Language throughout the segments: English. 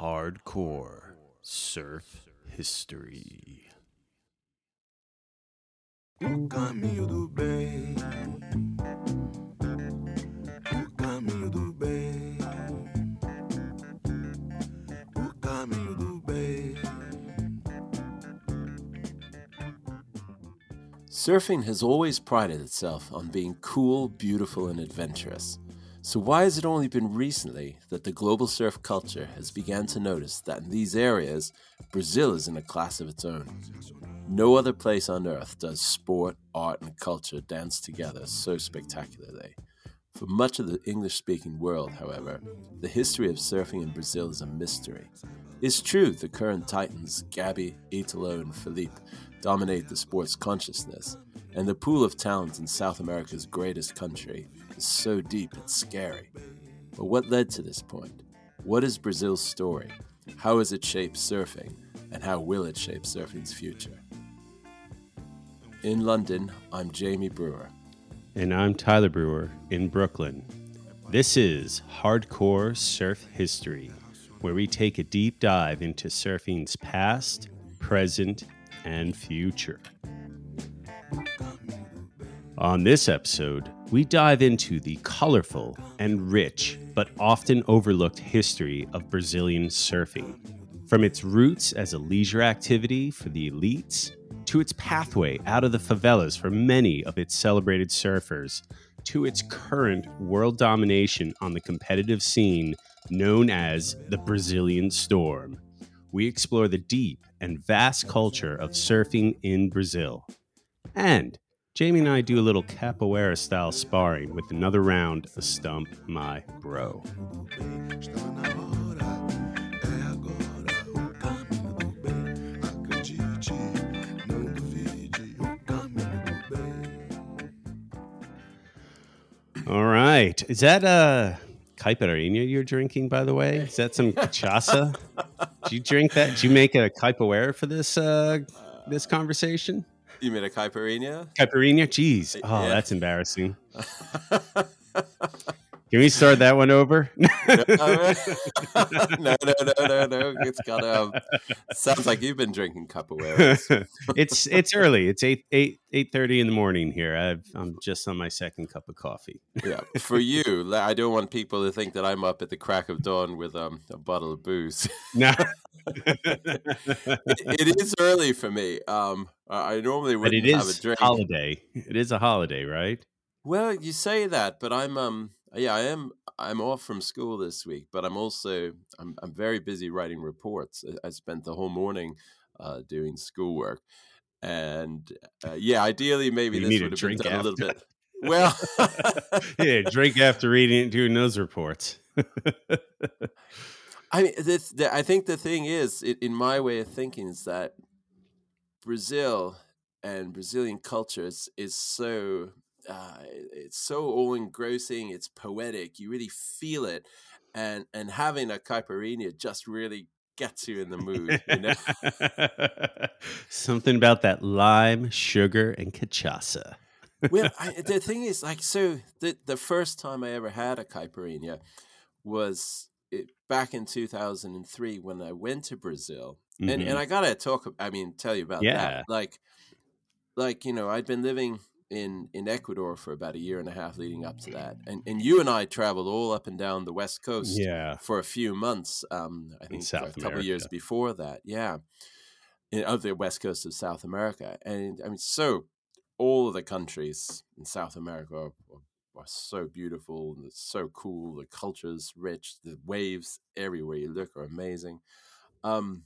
Hardcore Surf History. O caminho do bem. O caminho do bem. O caminho do bem. Surfing has always prided itself on being cool, beautiful, and adventurous. So why has it only been recently that the global surf culture has begun to notice that in these areas, Brazil is in a class of its own? No other place on earth does sport, art, and culture dance together so spectacularly. For much of the English speaking world, however, the history of surfing in Brazil is a mystery. It's true the current titans, Gabby, Italo, and Felipe, dominate the sport's consciousness, and the pool of talent in South America's greatest country is so deep it's scary. But what led to this point? What is Brazil's story? How has it shaped surfing? And how will it shape surfing's future? In London, I'm Jamie Brewer. And I'm Tyler Brewer in Brooklyn. This is Hardcore Surf History, where we take a deep dive into surfing's past, present, and future. On this episode, we dive into the colorful and rich, but often overlooked history of Brazilian surfing. From its roots as a leisure activity for the elites, to its pathway out of the favelas for many of its celebrated surfers, to its current world domination on the competitive scene known as the Brazilian Storm. We explore the deep and vast culture of surfing in Brazil. And Jamie and I do a little capoeira style sparring with another round of Stump My Bro. Está na hora, é agora. O caminho do bem. Acredite, não duvide. O caminho do bem. All right. Is that a caipirinha you're drinking, by the way? Is that some cachaça? Did you drink that? Did you make a caipirinha for this uh this conversation? You mean a caipirinha? Caipirinha? Jeez. Oh, Yeah. that's embarrassing. Can we start that one over? no, no, no, no, no. It's got um. Sounds like you've been drinking capoeiras. it's it's early. It's eight eight eight thirty in the morning here. I've, I'm just on my second cup of coffee. yeah, for you, I don't want people to think that I'm up at the crack of dawn with um a bottle of booze. No, it, it is early for me. Um, I I normally wouldn't it have a drink. holiday. It is a holiday, right? Well, you say that, but I'm um yeah, I am I'm off from school this week, but I'm also I'm I'm very busy writing reports. I- I spent the whole morning uh, doing schoolwork, and uh, yeah, ideally maybe You this need a would have been drink done a little bit. Well, yeah, drink after reading and doing those reports. I mean, this, the, I think the thing is, it, in my way of thinking, is that Brazil and Brazilian culture is, is so uh, it's so all engrossing. It's poetic. You really feel it, and and having a caipirinha just really gets you in the mood. You know? Something about that lime, sugar, and cachaça. well, I, the thing is, like, so the the first time I ever had a caipirinha was it, back in two thousand and three when I went to Brazil, and Mhm. and I gotta talk. I mean, tell you about Yeah. that. Like, like you know, I'd been living in in Ecuador for about a year and a half leading up to that, and and you and I traveled all up and down the west coast yeah, for a few months. Um, I think a couple of years before that, yeah, in, of the west coast of South America, and I mean, so all of the countries in South America are, are, are so beautiful and it's so cool. The culture's rich. The waves everywhere you look are amazing. Um,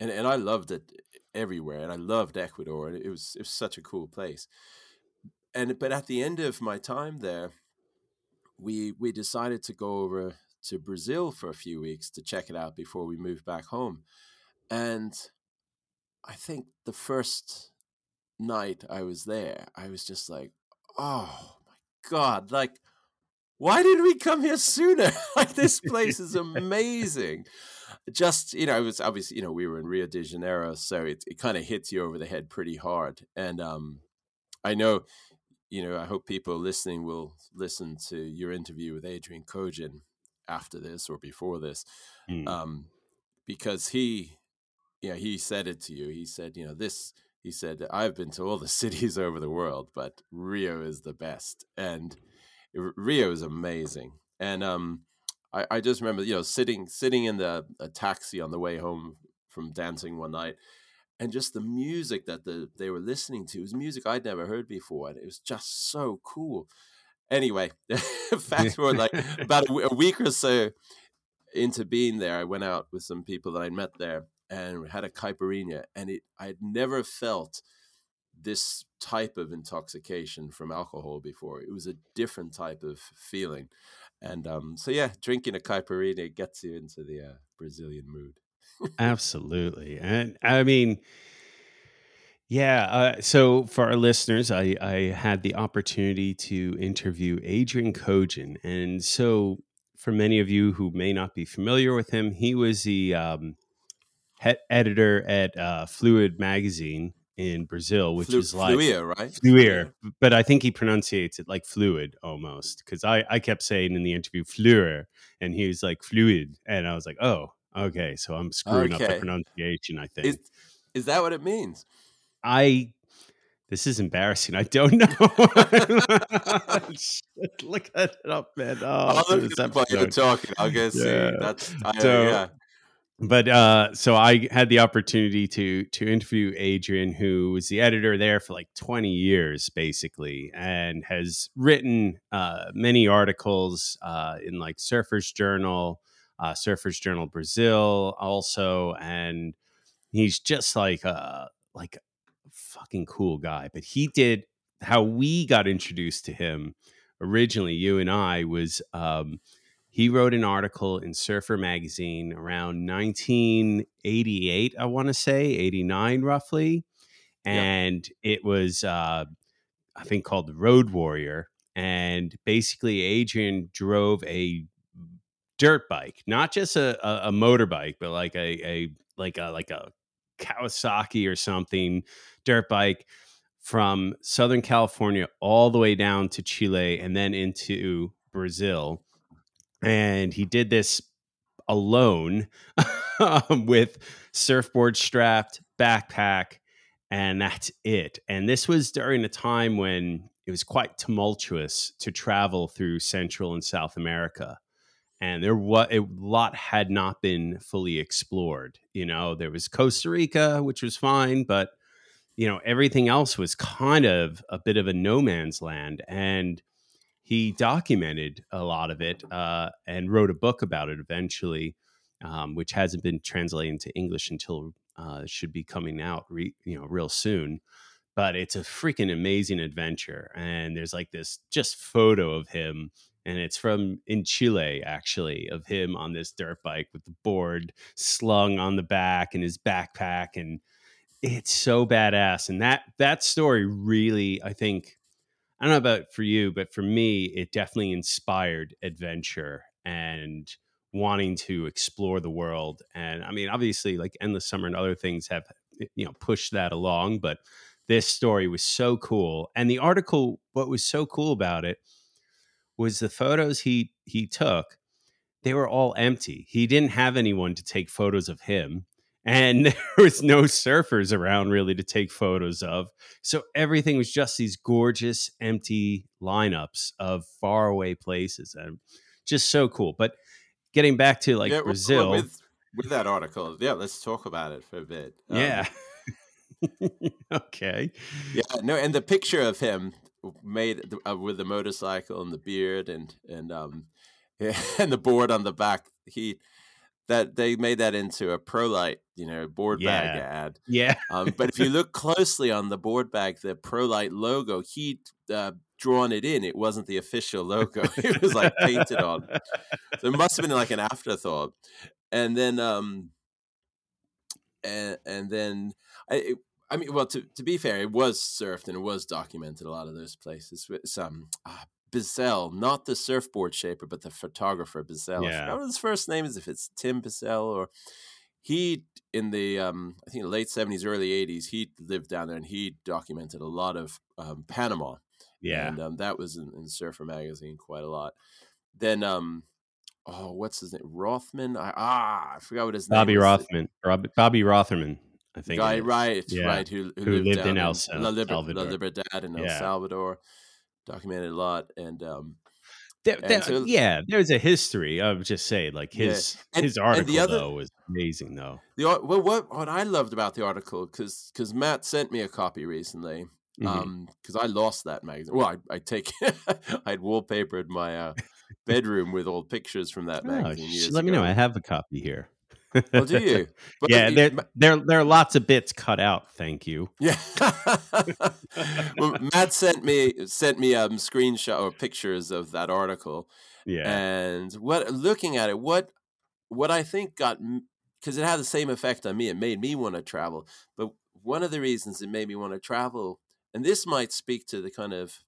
and and I loved it everywhere, and I loved Ecuador, and it was it was such a cool place. And but at the end of my time there, we we decided to go over to Brazil for a few weeks to check it out before we moved back home. And I think the first night I was there, I was just like, oh God, like, why didn't we come here sooner? like, this place is amazing. Just, you know, it was obviously, you know, we were in Rio de Janeiro, so it, it kind of hits you over the head pretty hard. And um, I know, you know, I hope people listening will listen to your interview with Adrian Kojin after this or before this, Mm. um, because he, yeah, he said it to you. He said, you know, this. He said, I've been to all the cities over the world, but Rio is the best, and Rio is amazing. And um, I, I just remember, you know, sitting sitting in the a taxi on the way home from dancing one night, and just the music that the they were listening to was music I'd never heard before, and it was just so cool. Anyway, fast forward like about a, week or so into being there, I went out with some people that I'd met there and had a caipirinha, and it I had never felt this type of intoxication from alcohol before. It was a different type of feeling, and um, so yeah, drinking a caipirinha gets you into the uh, Brazilian mood. Absolutely. And I mean, yeah. Uh, so for our listeners, I, I had the opportunity to interview Adrian Kojin. And so for many of you who may not be familiar with him, he was the um, head editor at uh, Fluid Magazine in Brazil, which Flu- is like Fluir, right? Fluir, but I think he pronunciates it like fluid almost because I, I kept saying in the interview Fluir and he was like fluid. And I was like, oh, okay. So I'm screwing up the pronunciation, I think. Is is that what it means? I, this is embarrassing. I don't know. Look at it up, man. Oh, I'll look up you're talking. I'll go see. Yeah. That's I, So- yeah. But uh so i had the opportunity to to interview adrian who was the editor there for like 20 years basically and has written uh many articles uh in like surfers journal uh surfers journal brazil also and he's just like a like a fucking cool guy. But he did how we got introduced to him originally you and i was um he wrote an article in Surfer magazine around 1988, I want to say, 89 roughly. Yeah. And it was, uh, I think, called The Road Warrior. And basically, Adrian drove a dirt bike, not just a, a, a motorbike, but like a, a like a like a Kawasaki or something dirt bike from Southern California all the way down to Chile and then into Brazil. And he did this alone with surfboard strapped, backpack, and that's it. And this was during a time when it was quite tumultuous to travel through Central and South America. And there was a lot had not been fully explored. You know, there was Costa Rica, which was fine, but you know, everything else was kind of a bit of a no man's land. And he documented a lot of it uh, and wrote a book about it eventually, um, which hasn't been translated into English until uh, should be coming out, re- you know, real soon. But it's a freaking amazing adventure, and there's like this just photo of him, and it's from in Chile actually, of him on this dirt bike with the board slung on the back and his backpack, and it's so badass. And that that story really, I think, I don't know about for you, but for me, it definitely inspired adventure and wanting to explore the world. And I mean, obviously, like Endless Summer and other things have, eh, you know, pushed that along. But this story was so cool. And the article, what was so cool about it was the photos he he took, they were all empty. He didn't have anyone to take photos of him. And there was no surfers around really to take photos of. So everything was just these gorgeous empty lineups of faraway places and just so cool. But getting back to like yeah, Brazil, with with that article. Yeah, let's talk about it for a bit. Um, yeah. okay. yeah. No, and the picture of him made uh, with the motorcycle and the beard and and um and the board on the back. He that they made that into a Prolite, you know, board bag ad. Yeah. Um, but if you look closely on the board bag, the Prolite logo, he'd uh, drawn it in. It wasn't the official logo. it was like painted on. So it must have been like an afterthought. And then, um, and and then I, it, I mean, well, to to be fair, it was surfed and it was documented a lot of those places. It's um, ah, Bissell, not the surfboard shaper, but the photographer Bissell. I Yeah. forgot what his first name is. If it's Tim Bissell or he in the um, I think late seventies, early eighties, he lived down there and he documented a lot of um, Panama. Yeah. and um, that was in, in Surfer magazine quite a lot. Then um, oh, what's his name? Rothman. I, ah, I forgot what his Bobby name. Rothman. Rob, Bobby Rotherman, I think. Guy, right, Yeah. right, who, who, Who lived, lived down in El Sal- La, Liber- La Salvador. Libertad in El Yeah. Salvador. Documented a lot, and um, There- there- so- yeah, there's a history of just say like Yeah. his And- his article the other- though was amazing though. the well, what what I loved about the article because because Matt sent me a copy recently. Mhm. Um, because I lost that magazine. Well, I I take I'd wallpapered my uh, bedroom with old pictures from that Oh, magazine. let me know. I have a copy here. Well, do you? Yeah, you- there there are lots of bits cut out. Thank you. Yeah. well, Matt sent me sent me um screenshot or pictures of that article, Yeah, and what looking at it, what what I think got because it had the same effect on me. It made me want to travel, but one of the reasons it made me want to travel, and this might speak to the kind of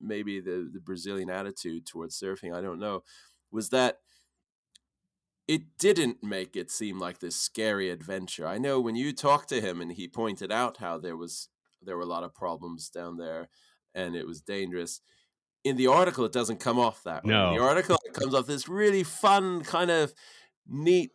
maybe the the Brazilian attitude towards surfing. I don't know, was that it didn't make it seem like this scary adventure. I know when you talked to him and he pointed out how there was there were a lot of problems down there and it was dangerous. In the article, it doesn't come off that way. In No. the article, it comes off this really fun, kind of neat,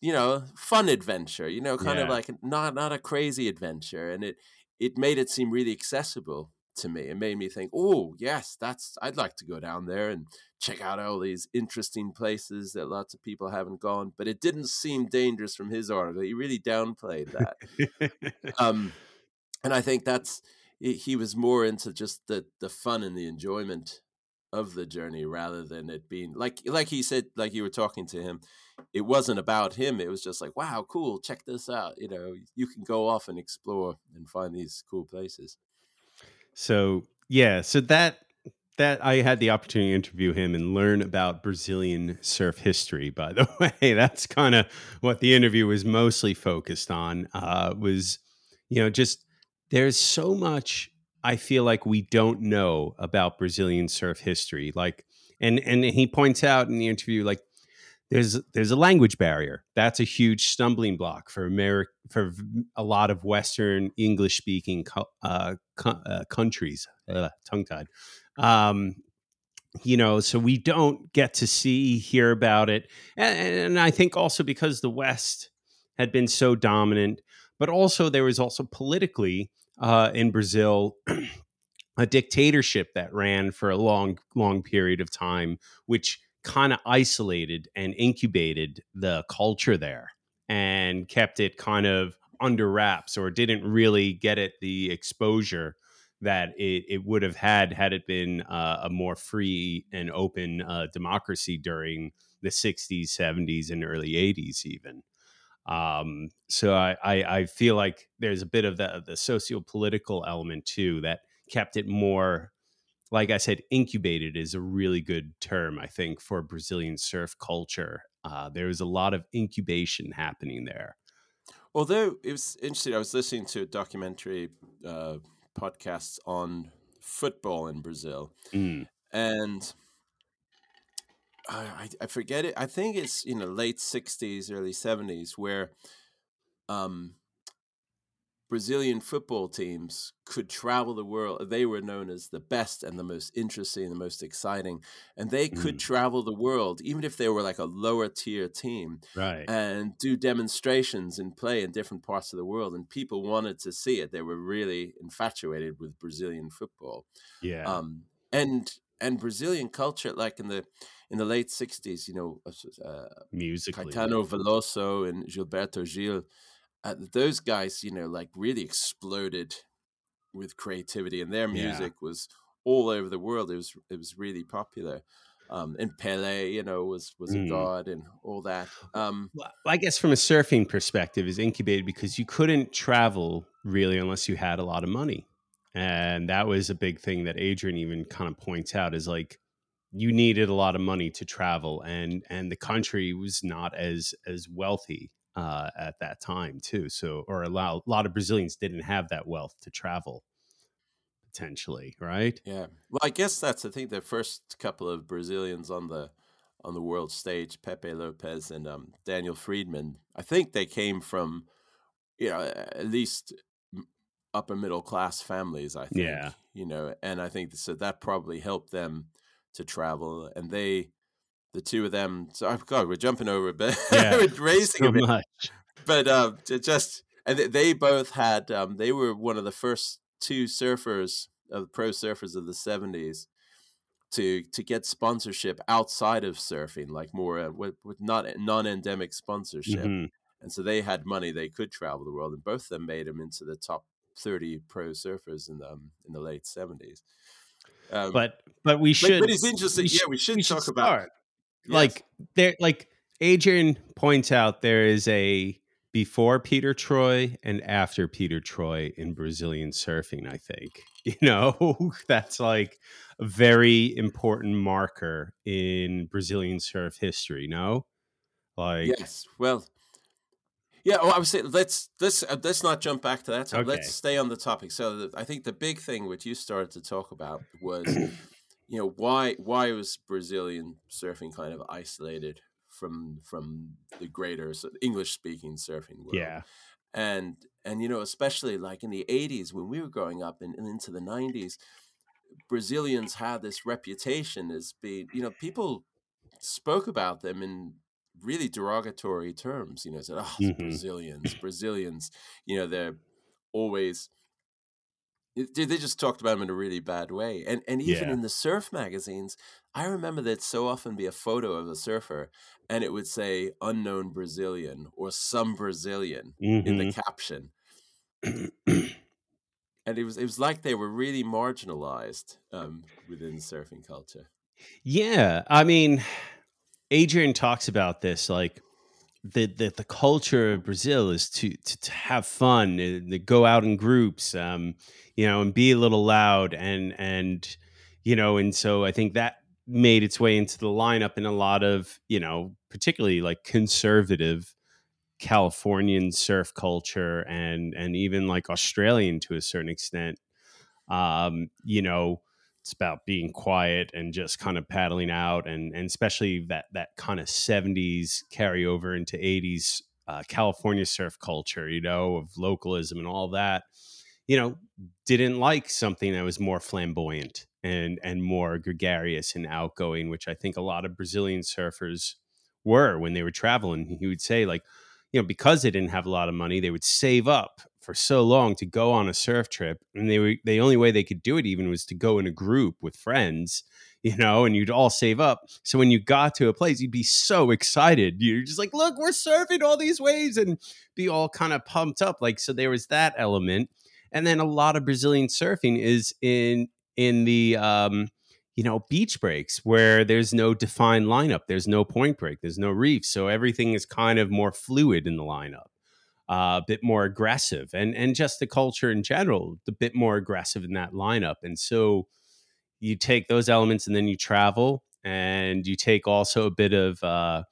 you know, fun adventure. You know, kind of like not not a crazy adventure, and it it made it seem really accessible to me. It made me think, oh yes, that's I'd like to go down there and check out all these interesting places that lots of people haven't gone. But it didn't seem dangerous from his article. He really downplayed that. um, and I think that's he he was more into just the the fun and the enjoyment of the journey rather than it being like like he said like you were talking to him it wasn't about him it was just like wow cool check this out you know you can go off and explore and find these cool places So yeah, so that that I had the opportunity to interview him and learn about Brazilian surf history. By the way, that's kind of what the interview was mostly focused on. Uh, was you know just there's so much I feel like we don't know about Brazilian surf history. Like, and and he points out in the interview like there's there's a language barrier. That's a huge stumbling block for America for a lot of Western English speaking co- uh, co- uh, countries. Uh, Tongue tied. Um, you know, so we don't get to see hear about it, and, and I think also because the West had been so dominant, but also there was also politically uh, in Brazil. A dictatorship that ran for a long, long period of time, which kind of isolated and incubated the culture there and kept it kind of under wraps or didn't really get it the exposure that it, it would have had had it been uh, a more free and open uh, democracy during the 60s 70s and early 80s even. Um, so I, I, I feel like there's a bit of the, the socio-political element too that kept it more like I said, incubated is a really good term, I think, for Brazilian surf culture. Uh, there was a lot of incubation happening there. although it was interesting i was listening to a documentary uh, podcasts on football in brazil Mm, and I, I I forget it. I think it's you know late '60s, early '70s, where um, Brazilian football teams could travel the world. They were known as the best and the most interesting, and the most exciting, and they could Mm. travel the world, even if they were like a lower tier team, right. and do demonstrations and play in different parts of the world. And people wanted to see it. They were really infatuated with Brazilian football yeah. um, and and Brazilian culture, like in the in the late '60s, you know, uh, Musically. Caetano Veloso and Gilberto Gil, uh, those guys, you know, like really exploded with creativity, and their Yeah. music was all over the world. It was it was really popular. Um, and Pele, you know, was was a Mm. god and all that. Um, Well, I guess from a surfing perspective, is incubated because you couldn't travel really unless you had a lot of money, and that was a big thing that Adrian even kind of points out is like you needed a lot of money to travel, and and the country was not as as wealthy uh, at that time too. So, or a lot, a lot of Brazilians didn't have that wealth to travel potentially, right? Yeah. Well, I guess that's I think the first couple of Brazilians on the on the world stage, Pepe Lopes and um, Daniel Friedmann. I think they came from you know at least upper middle class families. I think. Yeah. You know, and I think so that probably helped them to travel, and they. The two of them. So, oh God, we're jumping over a bit. Yeah, we're racing So a bit much. but um, just and they- both had um, they were one of the first two surfers of pro surfers of the seventies to to get sponsorship outside of surfing, like more uh, with, with not non endemic sponsorship, Mhm. and so they had money they could travel the world, and both of them made them into the top thirty pro surfers in the um, in the late seventies. Um, But but we should. but it's interesting. we yeah, we should we talk should about start. Yes. like there like adrian points out there is a before peter troy and after peter troy in brazilian surfing i think you know that's like a very important marker in brazilian surf history no like Yes. Well, yeah. Well, I was saying let's let's uh, let's not jump back to that. Topic. Okay. Let's stay on the topic. So the, I think the big thing which you started to talk about was, you know, why why was Brazilian surfing kind of isolated from from the greater English speaking surfing world? yeah and and you know especially like in the 80s when we were growing up and, and into the 90s brazilians had this reputation as being you know people spoke about them in really derogatory terms you know said oh Mhm. brazilians brazilians you know they're always it- they they just talked about them in a really bad way and and even Yeah. in the surf magazines i remember that so often be a photo of a surfer and it would say unknown brazilian or some brazilian in the Mhm. caption and it was it was like they were really marginalized um, within surfing culture Yeah, I mean, Adrian talks about this like the the, the culture of Brazil is to, to to have fun, uh, to go out in groups, um, you know, and be a little loud, and and you know, and so I think that made its way into the lineup in a lot of you know, particularly like conservative Californian surf culture, and and even like Australian to a certain extent. Um, you know, it's about being quiet and just kind of paddling out and and especially that that kind of 70s carryover into 80s uh, california surf culture you know of localism and all that you know didn't like something that was more flamboyant and and more gregarious and outgoing which i think a lot of brazilian surfers were when they were traveling. He would say like you know because they didn't have a lot of money they would save up for so long to go on a surf trip and they were the only way they could do it even was to go in a group with friends you know and you'd all save up. So when you got to a place you'd be so excited. You're just like look we're surfing all these waves and be all kind of pumped up like so there was that element. And then a lot of brazilian surfing is in in the um you know beach breaks where there's no defined lineup there's no point break there's no reef so everything is kind of more fluid in the lineup uh, a bit more aggressive and and just the culture in general a bit more aggressive in that lineup and so you take those elements and then you travel and you take also a bit of uh,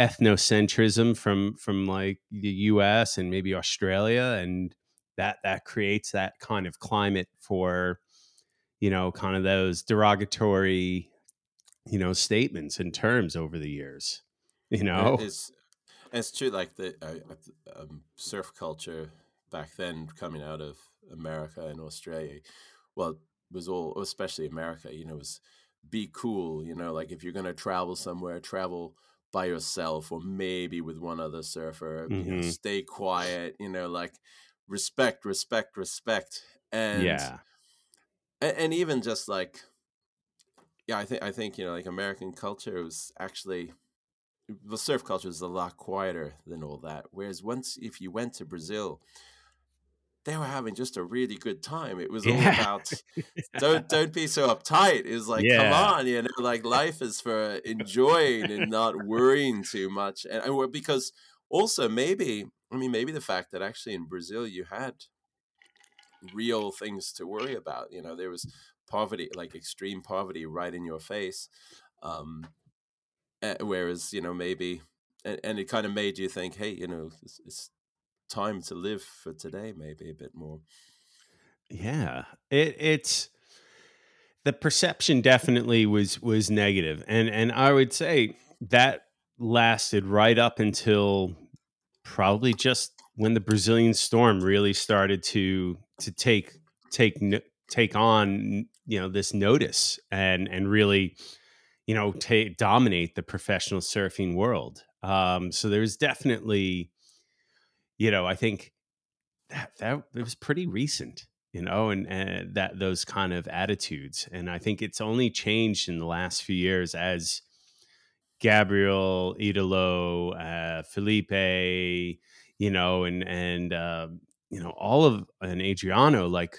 ethnocentrism from from like the US and maybe Australia and that that creates that kind of climate for you know kind of those derogatory you know statements and terms over the years you know? it's it's true like the uh, uh, um, surf culture back then coming out of america and australia well it was all especially america you know was be cool you know like if you're going to travel somewhere travel by yourself or maybe with one other surfer you know Mhm. stay quiet you know like respect respect respect and yeah and, and even just like yeah i think i think you know like american culture was actually the surf culture is a lot quieter than all that whereas once if you went to brazil they were having just a really good time. It was all Yeah. about don't don't be so uptight. It was like, come on, you know, like life is for enjoying and not worrying too much. And, and because also maybe, I mean, maybe the fact that actually in Brazil you had real things to worry about. You know, there was poverty, like extreme poverty, right in your face. Um, eh, whereas you know maybe, and, and it kind of made you think, hey, you know, it's, it's time to live for today, maybe a bit more. Yeah, it it's the perception definitely was was negative, and and I would say that lasted right up until probably just when the Brazilian storm really started to to take take take on you know this notice and and really you know ta dominate the professional surfing world. Um, so there's definitely you know I think that that it was pretty recent you know and, and that those kind of attitudes and i think it's only changed in the last few years as gabriel italo uh, felipe you know and and uh, you know all of and adriano like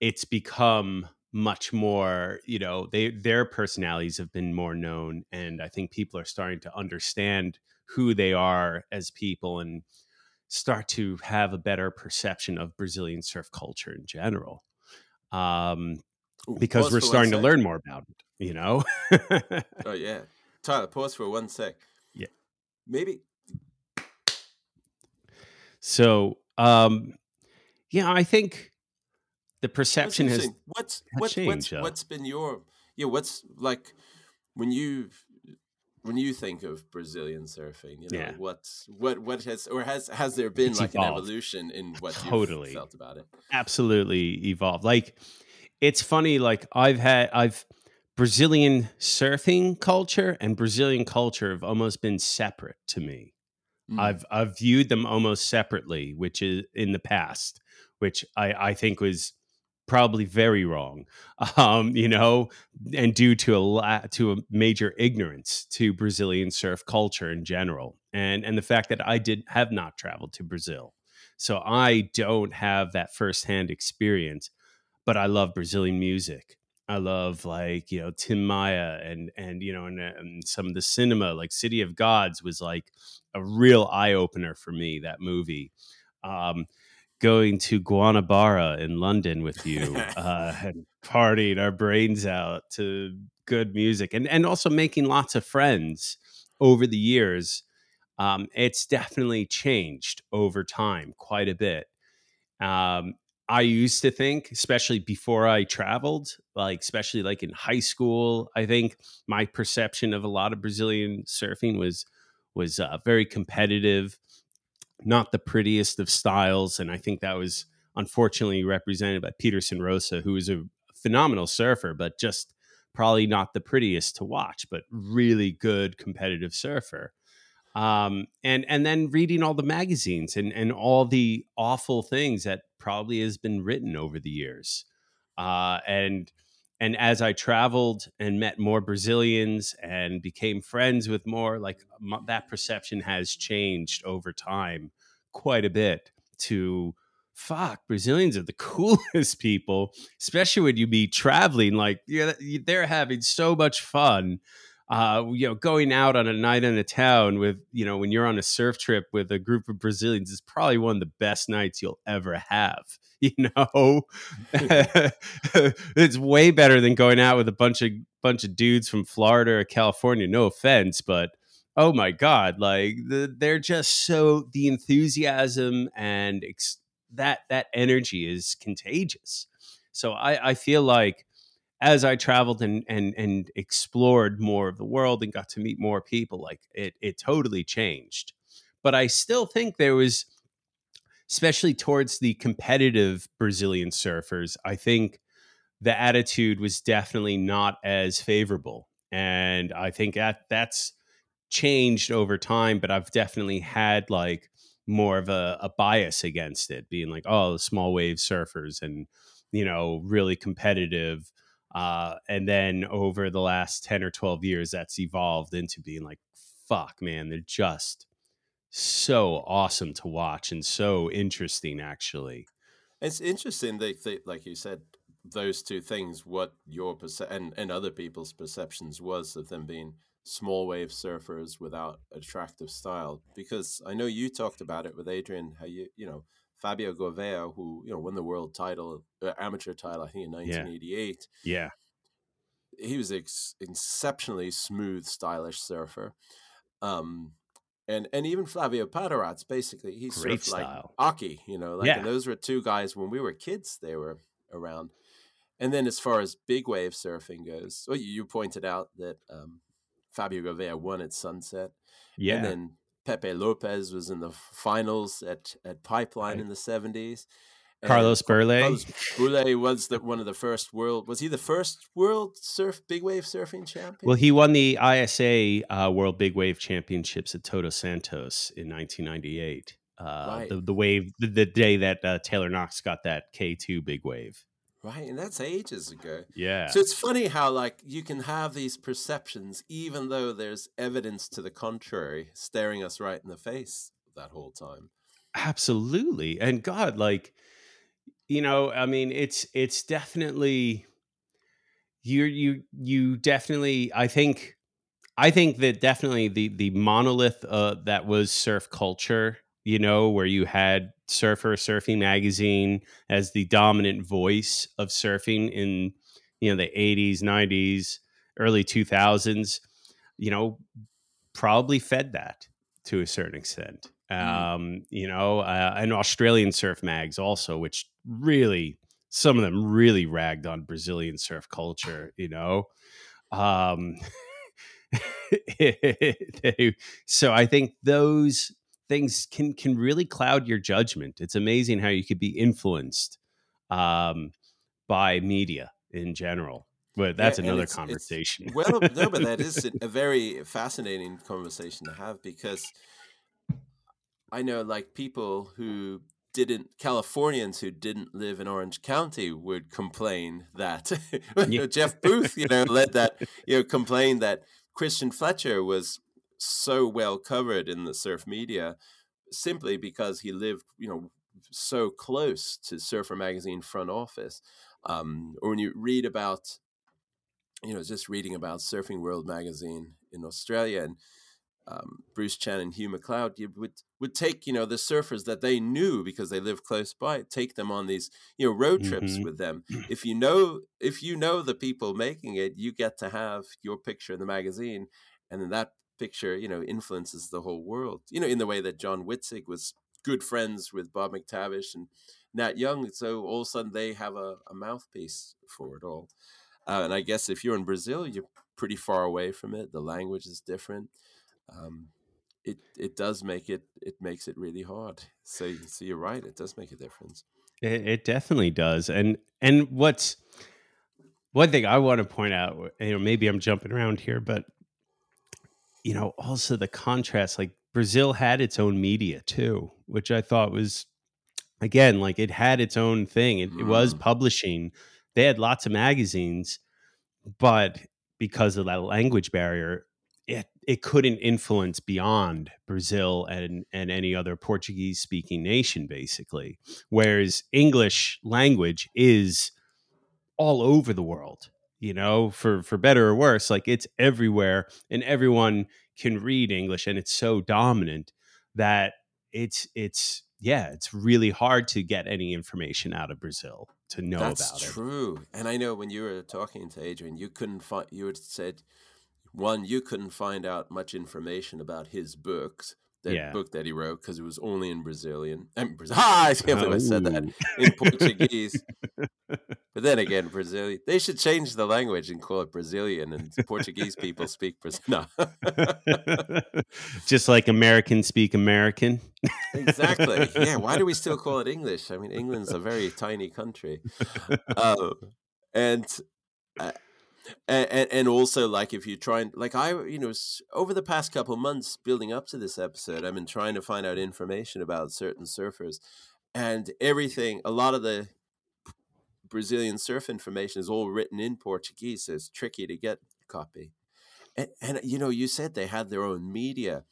it's become much more you know they their personalities have been more known and i think people are starting to understand who they are as people and start to have a better perception of Brazilian surf culture in general. Um, because pause we're starting to learn more about it, you know? Oh yeah, Tyler, pause for one sec. Yeah. maybe. so, um, yeah, I think the perception has. What's what, what's changed, uh, what's been your yeah? What's like when you when you think of Brazilian surfing? You know, Yeah. what's what what has or has has there been It's like an evolution in what Totally. you felt about it? absolutely evolved. Like, it's funny, like, I've had, I've, Brazilian surfing culture and Brazilian culture have almost been separate to me. Mm. I've I've viewed them almost separately, which is in the past, which I, I think was probably very wrong, um, you know, and due to a la- to a major ignorance to Brazilian surf culture in general, and and the fact that I did have not traveled to Brazil, so I don't have that firsthand experience, but I love Brazilian music. I love like you know Tim Maia and and you know and, and some of the cinema like City of Gods was like a real eye opener for me. That movie, um, going to Guanabara in London with you uh, and partying our brains out to good music and and also making lots of friends over the years. Um, it's definitely changed over time quite a bit. Um, I used to think, especially before I traveled, like especially like in high school, I think my perception of a lot of Brazilian surfing was was uh, very competitive, not the prettiest of styles, and I think that was unfortunately represented by Peterson Rosa, who is a phenomenal surfer, but just probably not the prettiest to watch, but really good competitive surfer. Um, and and then reading all the magazines and and all the awful things that probably has been written over the years, uh, and and as I traveled and met more Brazilians and became friends with more, like that perception has changed over time quite a bit. To fuck, Brazilians are the coolest people, especially when you be traveling. Like yeah, they're having so much fun uh, you know, going out on a night in a town with, you know, when you're on a surf trip with a group of Brazilians is probably one of the best nights you'll ever have. You know, it's way better than going out with a bunch of bunch of dudes from Florida or California. No offense, but oh my god, like the, they're just so the enthusiasm and ex- that that energy is contagious. So I, I feel like as I traveled and and and explored more of the world and got to meet more people, like it it totally changed. But I still think there was, especially towards the competitive Brazilian surfers, I think the attitude was definitely not as favorable, and I think that that's changed over time. But I've definitely had like more of a, a bias against it, being like, oh, the small wave surfers and you know really competitive uh, and then over the last 10 or 12 years, that's evolved into being like, fuck, man, they're just so awesome to watch and so interesting, actually. It's interesting that, like you said, those two things, what your perce- and, and other people's perceptions was of them being small wave surfers without attractive style. Because I know you talked about it with Adrian, how you, you know, Fabio Gouveia, who, you know, won the world title, uh, amateur title, I think in 1988. Yeah. He was ex- exceptionally smooth, stylish surfer. Um, and and even Flavio Padaratz basically he Great surfed like. Aki, you know, like Yeah. those were two guys when we were kids they were around. And then as far as big wave surfing goes, well, you, you pointed out that um, Fabio Gouveia won at Sunset, Yeah. and then Pepe Lopes was in the finals at at Pipeline Right. in the seventies. Carlos Burle. Carlos Burle was the, one of the first world. Was he the first world surf big wave surfing champion? Well, he won the ISA uh, World Big Wave Championships at Todos Santos in 1998. Uh, Right. the, the wave, the, the day that uh, Taylor Knox got that K2 big wave. Right, and that's ages ago. Yeah. So it's funny how like you can have these perceptions even though there's evidence to the contrary staring us right in the face that whole time. Absolutely. And God, like, you know, I mean, it's it's definitely you you you definitely I think I think that definitely the the monolith uh, that was surf culture, you know, where you had Surfer Surfing Magazine as the dominant voice of surfing in you know the 80s, 90s, early 2000s, you know, probably fed that to a certain extent. Um, you know, uh, and Australian surf mags also, which really some of them really ragged on Brazilian surf culture. You know, um, they- so I think those things can can really cloud your judgment. It's amazing how you could be influenced um, by media in general. But that's Yeah, another it's- it's- conversation. Well, no, but that is a- a very fascinating conversation to have because I know like people who didn't Californians who didn't live in Orange County would complain that you know, Jeff Booth, you know, led that you know complained that Christian Fletcher was so well covered in the surf media simply because he lived, you know, so close to Surfer Magazine front office. Um, or when you read about, you know, just reading about Surfing World magazine in Australia and um, Bruce Channon and Hugh McLeod, you would would take you know the surfers that they knew because they lived close by, take them on these you know road trips Mhm. with them. If you know if you know the people making it, you get to have your picture in the magazine, and then that picture you know influences the whole world. You know, in the way that John Witzig was good friends with Bob McTavish and Nat Young, so all of a sudden they have a, a mouthpiece for it all. Uh, and I guess if you're in Brazil, you're pretty far away from it. The language is different. Um, it it does make it it makes it really hard. So so you're right. It does make a difference. It, it definitely does. And and what's one thing I want to point out, you know, maybe I'm jumping around here, but you know, also the contrast. Like Brazil had its own media too, which I thought was again like it had its own thing. It, it was Mm. publishing. They had lots of magazines, but because of that language barrier, it it couldn't influence beyond Brazil and and any other Portuguese speaking nation, basically. Whereas English language is all over the world, you know, for for better or worse, like it's everywhere, and everyone can read English, and it's so dominant that it's it's yeah, it's really hard to get any information out of Brazil to know That's about it. That's true. And I know when you were talking to Adrian, you couldn't find. You had said one, you couldn't find out much information about his books. That Yeah. book that he wrote because it was only in Brazilian. And Brazil. Ah, I can't believe I said that in Portuguese. But then again, Brazilian. They should change the language and call it Brazilian, and Portuguese people speak Brazilian. No. Just like Americans speak American. exactly. Yeah. Why do we still call it English? I mean, England's a very tiny country, um, and, uh, and and also like if you try and like I you know over the past couple months building up to this episode, I've been trying to find out information about certain surfers, and everything. A lot of the Brazilian surf information is all written in Portuguese, so it's tricky to get copy. And, and you know, you said they had their own media.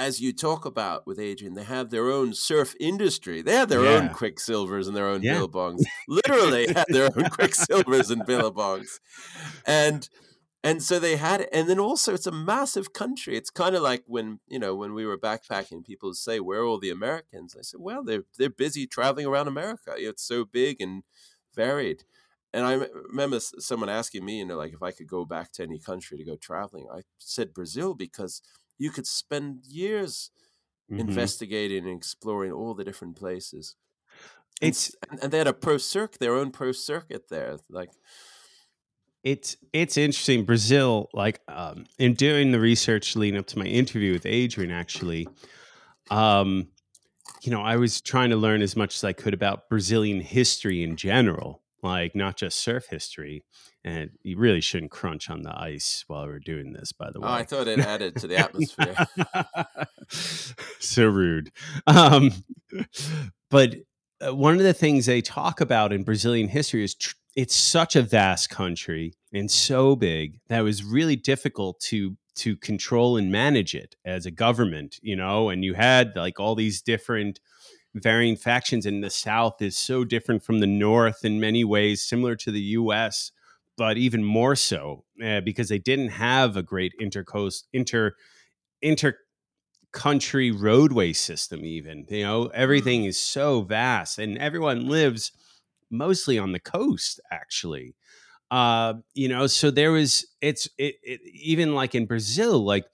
As you talk about with Adrian, they have their own surf industry. They have their Yeah. own quiksilvers and their own Yeah. billabongs. Literally had their own quiksilvers and billabongs. And and so they had it. And then also it's a massive country. It's kind of like when, you know, when we were backpacking, people say, Where are all the Americans? I said, Well, they're they're busy traveling around America. It's so big and varied. And I remember someone asking me, you know, like if I could go back to any country to go traveling. I said Brazil because you could spend years Mhm. investigating and exploring all the different places. And, It's and, and they had a pro circuit, their own pro circuit there. Like, it's it's interesting. Brazil, like um, in doing the research leading up to my interview with Adrian, actually, um, you know, I was trying to learn as much as I could about Brazilian history in general, like not just surf history. And you really shouldn't crunch on the ice while we're doing this, by the way. oh. I thought it added to the atmosphere. so rude. Um, but uh, one of the things they talk about in Brazilian history is tr- it's such a vast country and so big that it was really difficult to to control and manage it as a government, you know. And you had like all these different varying factions, and the South is so different from the North in many ways, similar to the U.S but even more so uh, because they didn't have a great intercoast inter inter country roadway system even you know? Everything is so vast and everyone lives mostly on the coast actually. Uh you know so there was it's it, it even like in brazil like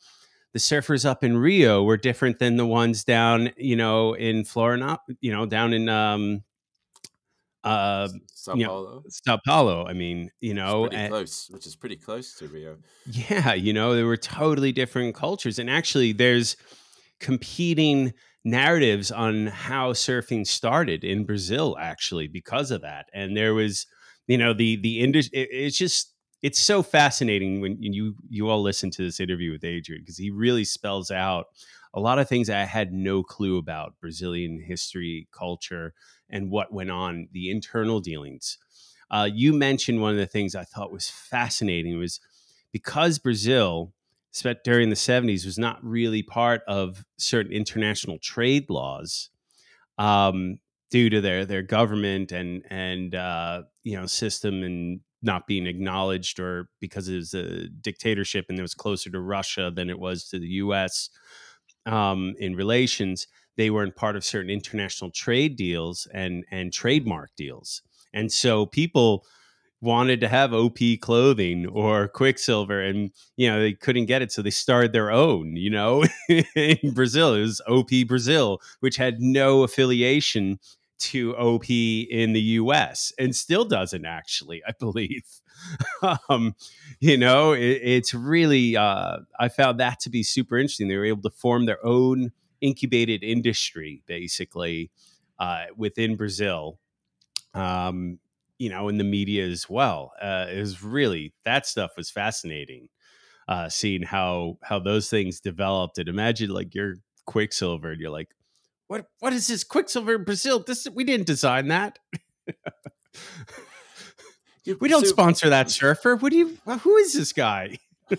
the surfers up in rio were different than the ones down you know in florida you know down in um uh Sao you know, Paulo. sao paulo i mean you It's know close, which is pretty close to Rio. yeah, you know, there were totally different cultures. And actually, there's competing narratives on how surfing started in Brazil, actually, because of that. And there was, you know, the, the industry, it, it's just, it's so fascinating when you, you all listen to this interview with Adrian, because he really spells out a lot of things I had no clue about Brazilian history, culture, and what went on, the internal dealings. Uh, you mentioned one of the things I thought was fascinating was because Brazil spent during the 70s was not really part of certain international trade laws um, due to their their government and and uh, you know system and not being acknowledged or because it was a dictatorship and it was closer to Russia than it was to the US um, in relations they weren't part of certain international trade deals and and trademark deals. And so people wanted to have op clothing or Quiksilver and you know they couldn't get it so they started their own you know in brazil. It was op brazil which had no affiliation to op in the us and still doesn't actually i believe um, you know it, it's really uh, i found that to be super interesting they were able to form their own incubated industry basically uh, within brazil um, you know, in the media as well. Uh, it was really that stuff was fascinating. Uh, seeing how how those things developed, and imagine like you're Quiksilver, and you're like, what what is this Quiksilver in Brazil? This we didn't design that. We don't so- sponsor that surfer. What do you? Who is this guy?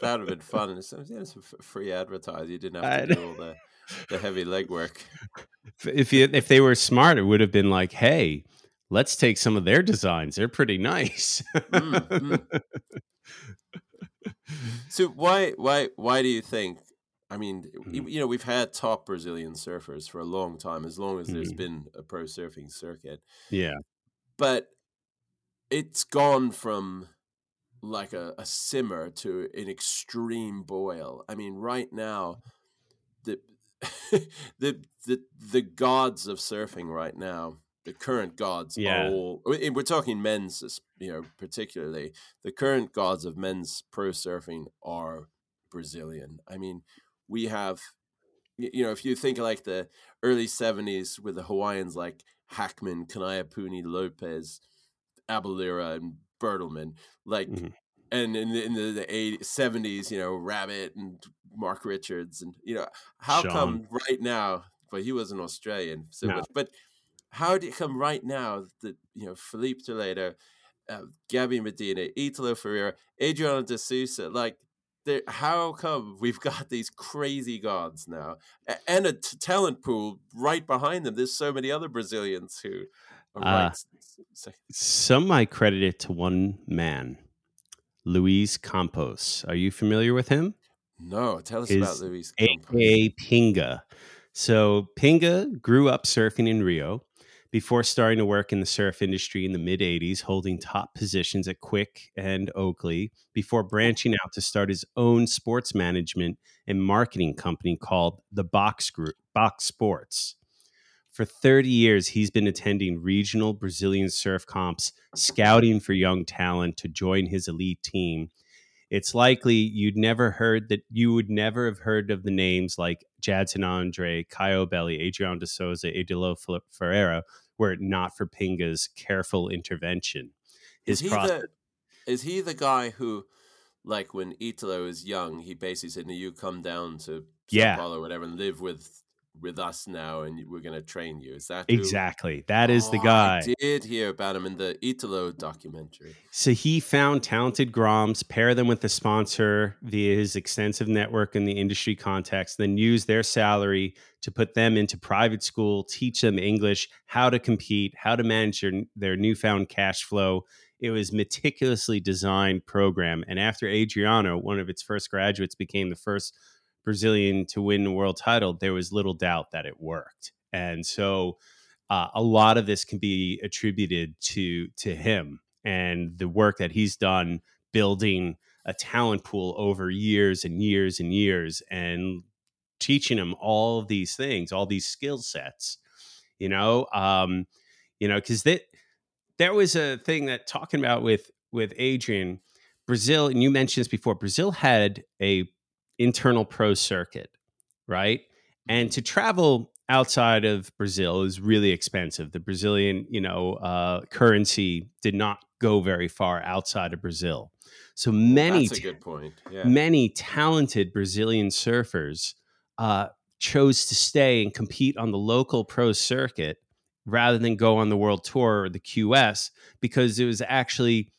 That would have been fun. And some, yeah, some free advertising. You didn't have to do all the, the heavy legwork. if you, if they were smart, it would have been like, hey, let's take some of their designs. They're pretty nice. Mm, mm. So why why why do you think? I mean, Mhm. you know, we've had top Brazilian surfers for a long time, as long as there's Mhm. been a pro surfing circuit. yeah, But it's gone from like a, a simmer to an extreme boil. I mean, right now, the the the the gods of surfing right now, the current gods Yeah. are all. we- We're talking men's, you know, particularly the current gods of men's pro surfing are Brazilian. I mean, we have, you know, if you think like the early '70s with the Hawaiians like Hakman, Kanaiaupuni, Lopez, Abellira, and Bertlemann, like, Mhm. and in the, in the, the 80s, 70s, you know, Rabbit and Mark Richards, and you know, how Sean. come right now? Well, he was an Australian, so No. much, but how did it come right now that you know Filipe Toledo, uh, Gabby Medina, Italo Ferreira, Adriano de Souza, like there, how come we've got these crazy gods now and a t- talent pool right behind them? There's so many other Brazilians who are Uh, right. Some I credit it to one man, Luis Campos. Are you familiar with him? No, tell us about His Luis Campos. aka Pinga. So Pinga grew up surfing in Rio before starting to work in the surf industry in the mid 80s, holding top positions at Quick and Oakley before branching out to start his own sports management and marketing company called the Box Group, Box Sports. For 30 years, he's been attending regional Brazilian surf comps, scouting for young talent to join his elite team it's likely you'd never heard that you would never have heard of the names like Jadson Andre, Caio Ibelli, Adriano de Souza, Italo Ferreira, were it not for Pinga's careful intervention. Is he process- the is he the guy who, like when Italo was young, he basically said, you come down to Sao Yeah. Paulo or whatever and live with with us now, and we're going to train you." Is that who- exactly that is the Oh, guy. I did hear about him in the Italo documentary. So he found talented Groms, pair them with a sponsor via his extensive network in the industry context, then use their salary to put them into private school, teach them English, how to compete, how to manage their, their newfound cash flow. It was meticulously designed program. And after Adriano, one of its first graduates, became the first Brazilian to win the world title, there was little doubt that it worked. And so uh, a lot of this can be attributed to to him and the work that he's done building a talent pool over years and years and years and teaching him all these things all these skill sets you know um you know because that there was a thing that talking about with with adrian brazil and you mentioned this before brazil had a internal pro circuit right and to travel outside of Brazil is really expensive. The Brazilian, you know, uh, currency did not go very far outside of Brazil. So many, That's a good point. Yeah. many talented Brazilian surfers uh, chose to stay and compete on the local pro circuit rather than go on the world tour or the QS because it was actually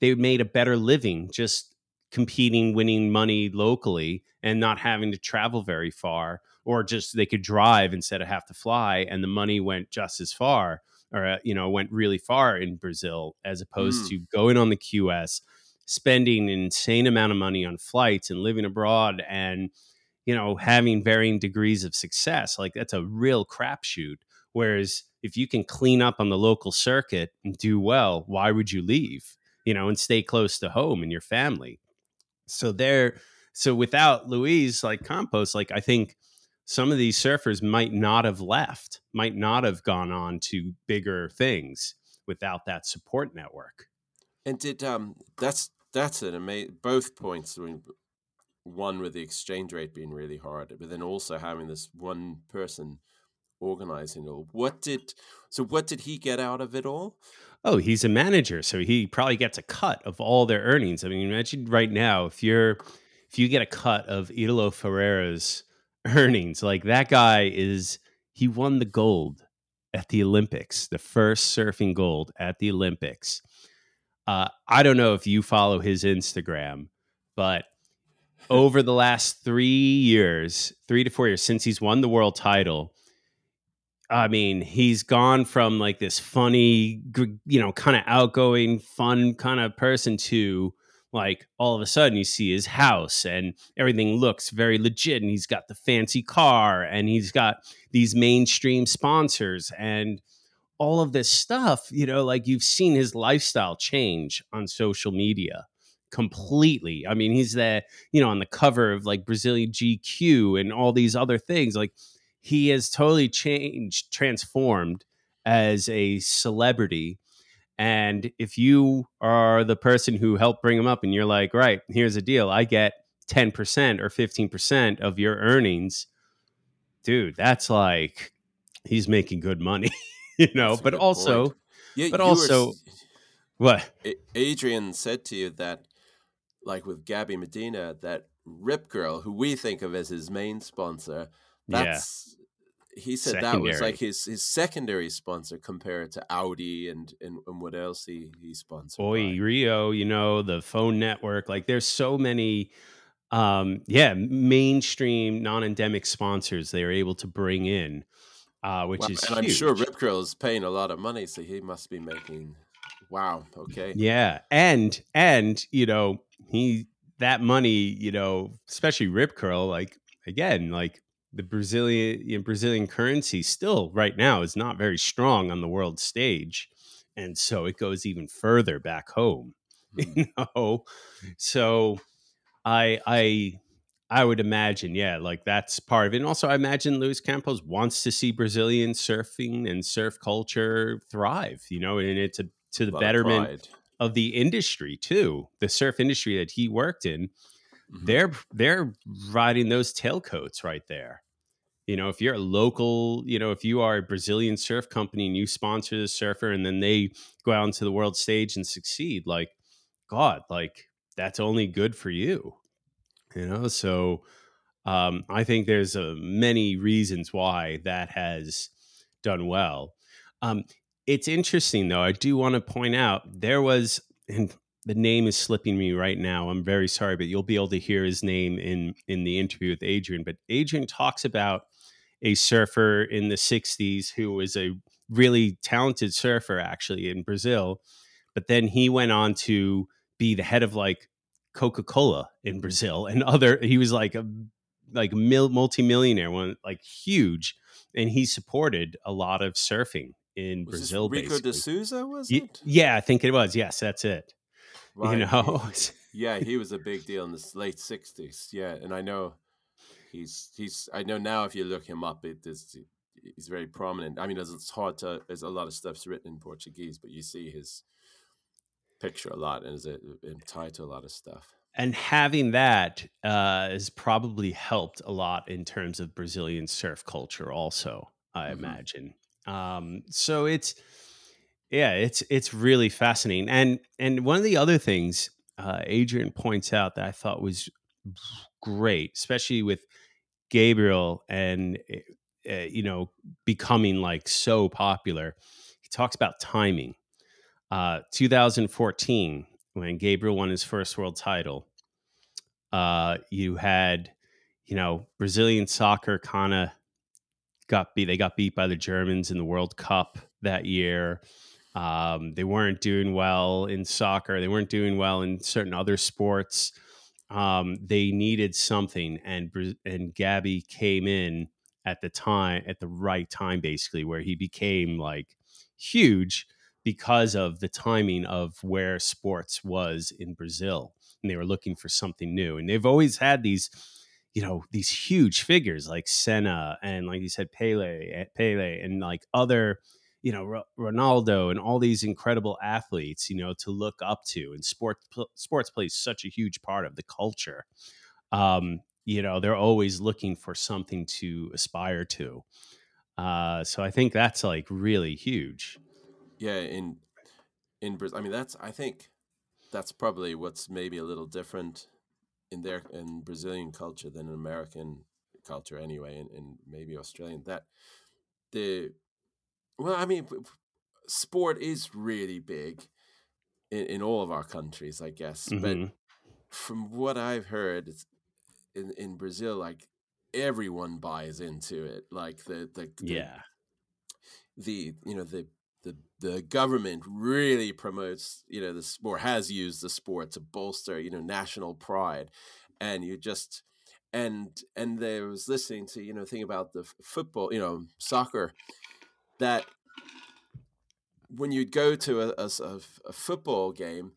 they made a better living just competing, winning money locally, and not having to travel very far, or just they could drive instead of have to fly, and the money went just as far, or uh, you know, went really far in Brazil as opposed Mm. to going on the QS, spending an insane amount of money on flights and living abroad, and you know, having varying degrees of success. Like that's a real crapshoot. Whereas if you can clean up on the local circuit and do well, why would you leave? You know, and stay close to home and your family. So there, so without Luis like Campos, like I think some of these surfers might not have left, might not have gone on to bigger things without that support network. And did um that's that's an amazing both points. I mean, one with the exchange rate being really hard, but then also having this one person organizing it all. What did so? What did he get out of it all? Oh, he's a manager, so he probably gets a cut of all their earnings. I mean, imagine right now if you're if you get a cut of Italo Ferreira's earnings, like that guy is he won the gold at the Olympics, the first surfing gold at the Olympics. Uh, I don't know if you follow his Instagram, but over the last three years, three to four years since he's won the world title, I mean, he's gone from like this funny, you know, kind of outgoing, fun kind of person to like all of a sudden you see his house and everything looks very legit. And he's got the fancy car and he's got these mainstream sponsors and all of this stuff, you know, like you've seen his lifestyle change on social media completely. I mean, he's there, you know, on the cover of like Brazilian GQ and all these other things. Like he has totally changed, transformed as a celebrity. And if you are the person who helped bring him up and you're like, right, here's a deal, I get 10% or 15% of your earnings, dude, that's like he's making good money, you know, but also. Yeah, but were also- s- what? Adrian said to you that, like with Gabby Medina, that Rip Curl, who we think of as his main sponsor, Yeah. that's he said that was like his his secondary sponsor compared to Audi and and, and what else he he sponsored. Oi, by. Rio, you know, the phone network. Like there's so many um, yeah, mainstream non-endemic sponsors they are able to bring in, uh, which Wow, is and I'm sure Rip Curl is paying a lot of money, so he must be making. Wow. Okay. Yeah, and and you know he that money, you know, especially Rip Curl, like again, like the Brazilian Brazilian currency still right now is not very strong on the world stage, and so it goes even further back home. Hmm. You know, so I I I would imagine, yeah, like that's part of it. And also, I imagine Luis Campos wants to see Brazilian surfing and surf culture thrive. You know, and it's a, to the lot of betterment of the industry too, the surf industry that he worked in. Mhm. They're they're riding those tailcoats right there. You know, if you're a local, you know, if you are a Brazilian surf company and you sponsor the surfer and then they go out into the world stage and succeed, like God, like that's only good for you. You know, so um, I think there's uh, many reasons why that has done well. Um, it's interesting, though. I do want to point out there was, and the name is slipping me right now. I'm very sorry, but you'll be able to hear his name in in the interview with Adrian. But Adrian talks about a surfer in the '60s who was a really talented surfer, actually in Brazil. But then he went on to be the head of like Coca Cola in mm. Brazil and other. He was like a like mil, multi-millionaire one like huge and he supported a lot of surfing in Was brazil Rico basically. de Souza? Was it? yeah i think it was yes that's it Right, you know yeah, he was a big deal in the late '60s. Yeah, and I know he's he's. I know now if you look him up, it is he's very prominent. I mean, it's it's hard to. There's a lot of stuff's written in Portuguese, but you see his picture a lot and is it tied to a lot of stuff. and having that uh, has probably helped a lot in terms of Brazilian surf culture, also. I Mhm. imagine. Um, so it's yeah, it's it's really fascinating. And and one of the other things uh, Adrian points out that I thought was great, especially with Gabriel and uh, you know becoming like so popular. He talks about timing. Uh, 2014, when Gabriel won his first world title, uh, you had, you know, Brazilian soccer kind of got beat. They got beat by the Germans in the World Cup that year. Um, they weren't doing well in soccer. They weren't doing well in certain other sports. Um, they needed something, and and Gabby came in at the time, at the right time, basically, where he became like huge because of the timing of where sports was in Brazil, and they were looking for something new. And they've always had these, you know, these huge figures like Senna and like you said, Pele, Pele, and like other, you know, Ro- Ronaldo and all these incredible athletes, you know, to look up to. And sports sports plays such a huge part of the culture. Um, you know, they're always looking for something to aspire to. Uh, so I think that's like really huge. Yeah, in in Brazil, I mean that's I think that's probably what's maybe a little different in their in Brazilian culture than in American culture anyway, and, and maybe Australian. That the well, I mean, sport is really big in, in all of our countries, I guess. But Mhm. from what I've heard, it's in in Brazil, like everyone buys into it. Like the the, the Yeah. the you know the the the government really promotes you know the sport has used the sport to bolster you know national pride and you just and and there was listening to you know thing about the f- football you know soccer that when you'd go to a a football game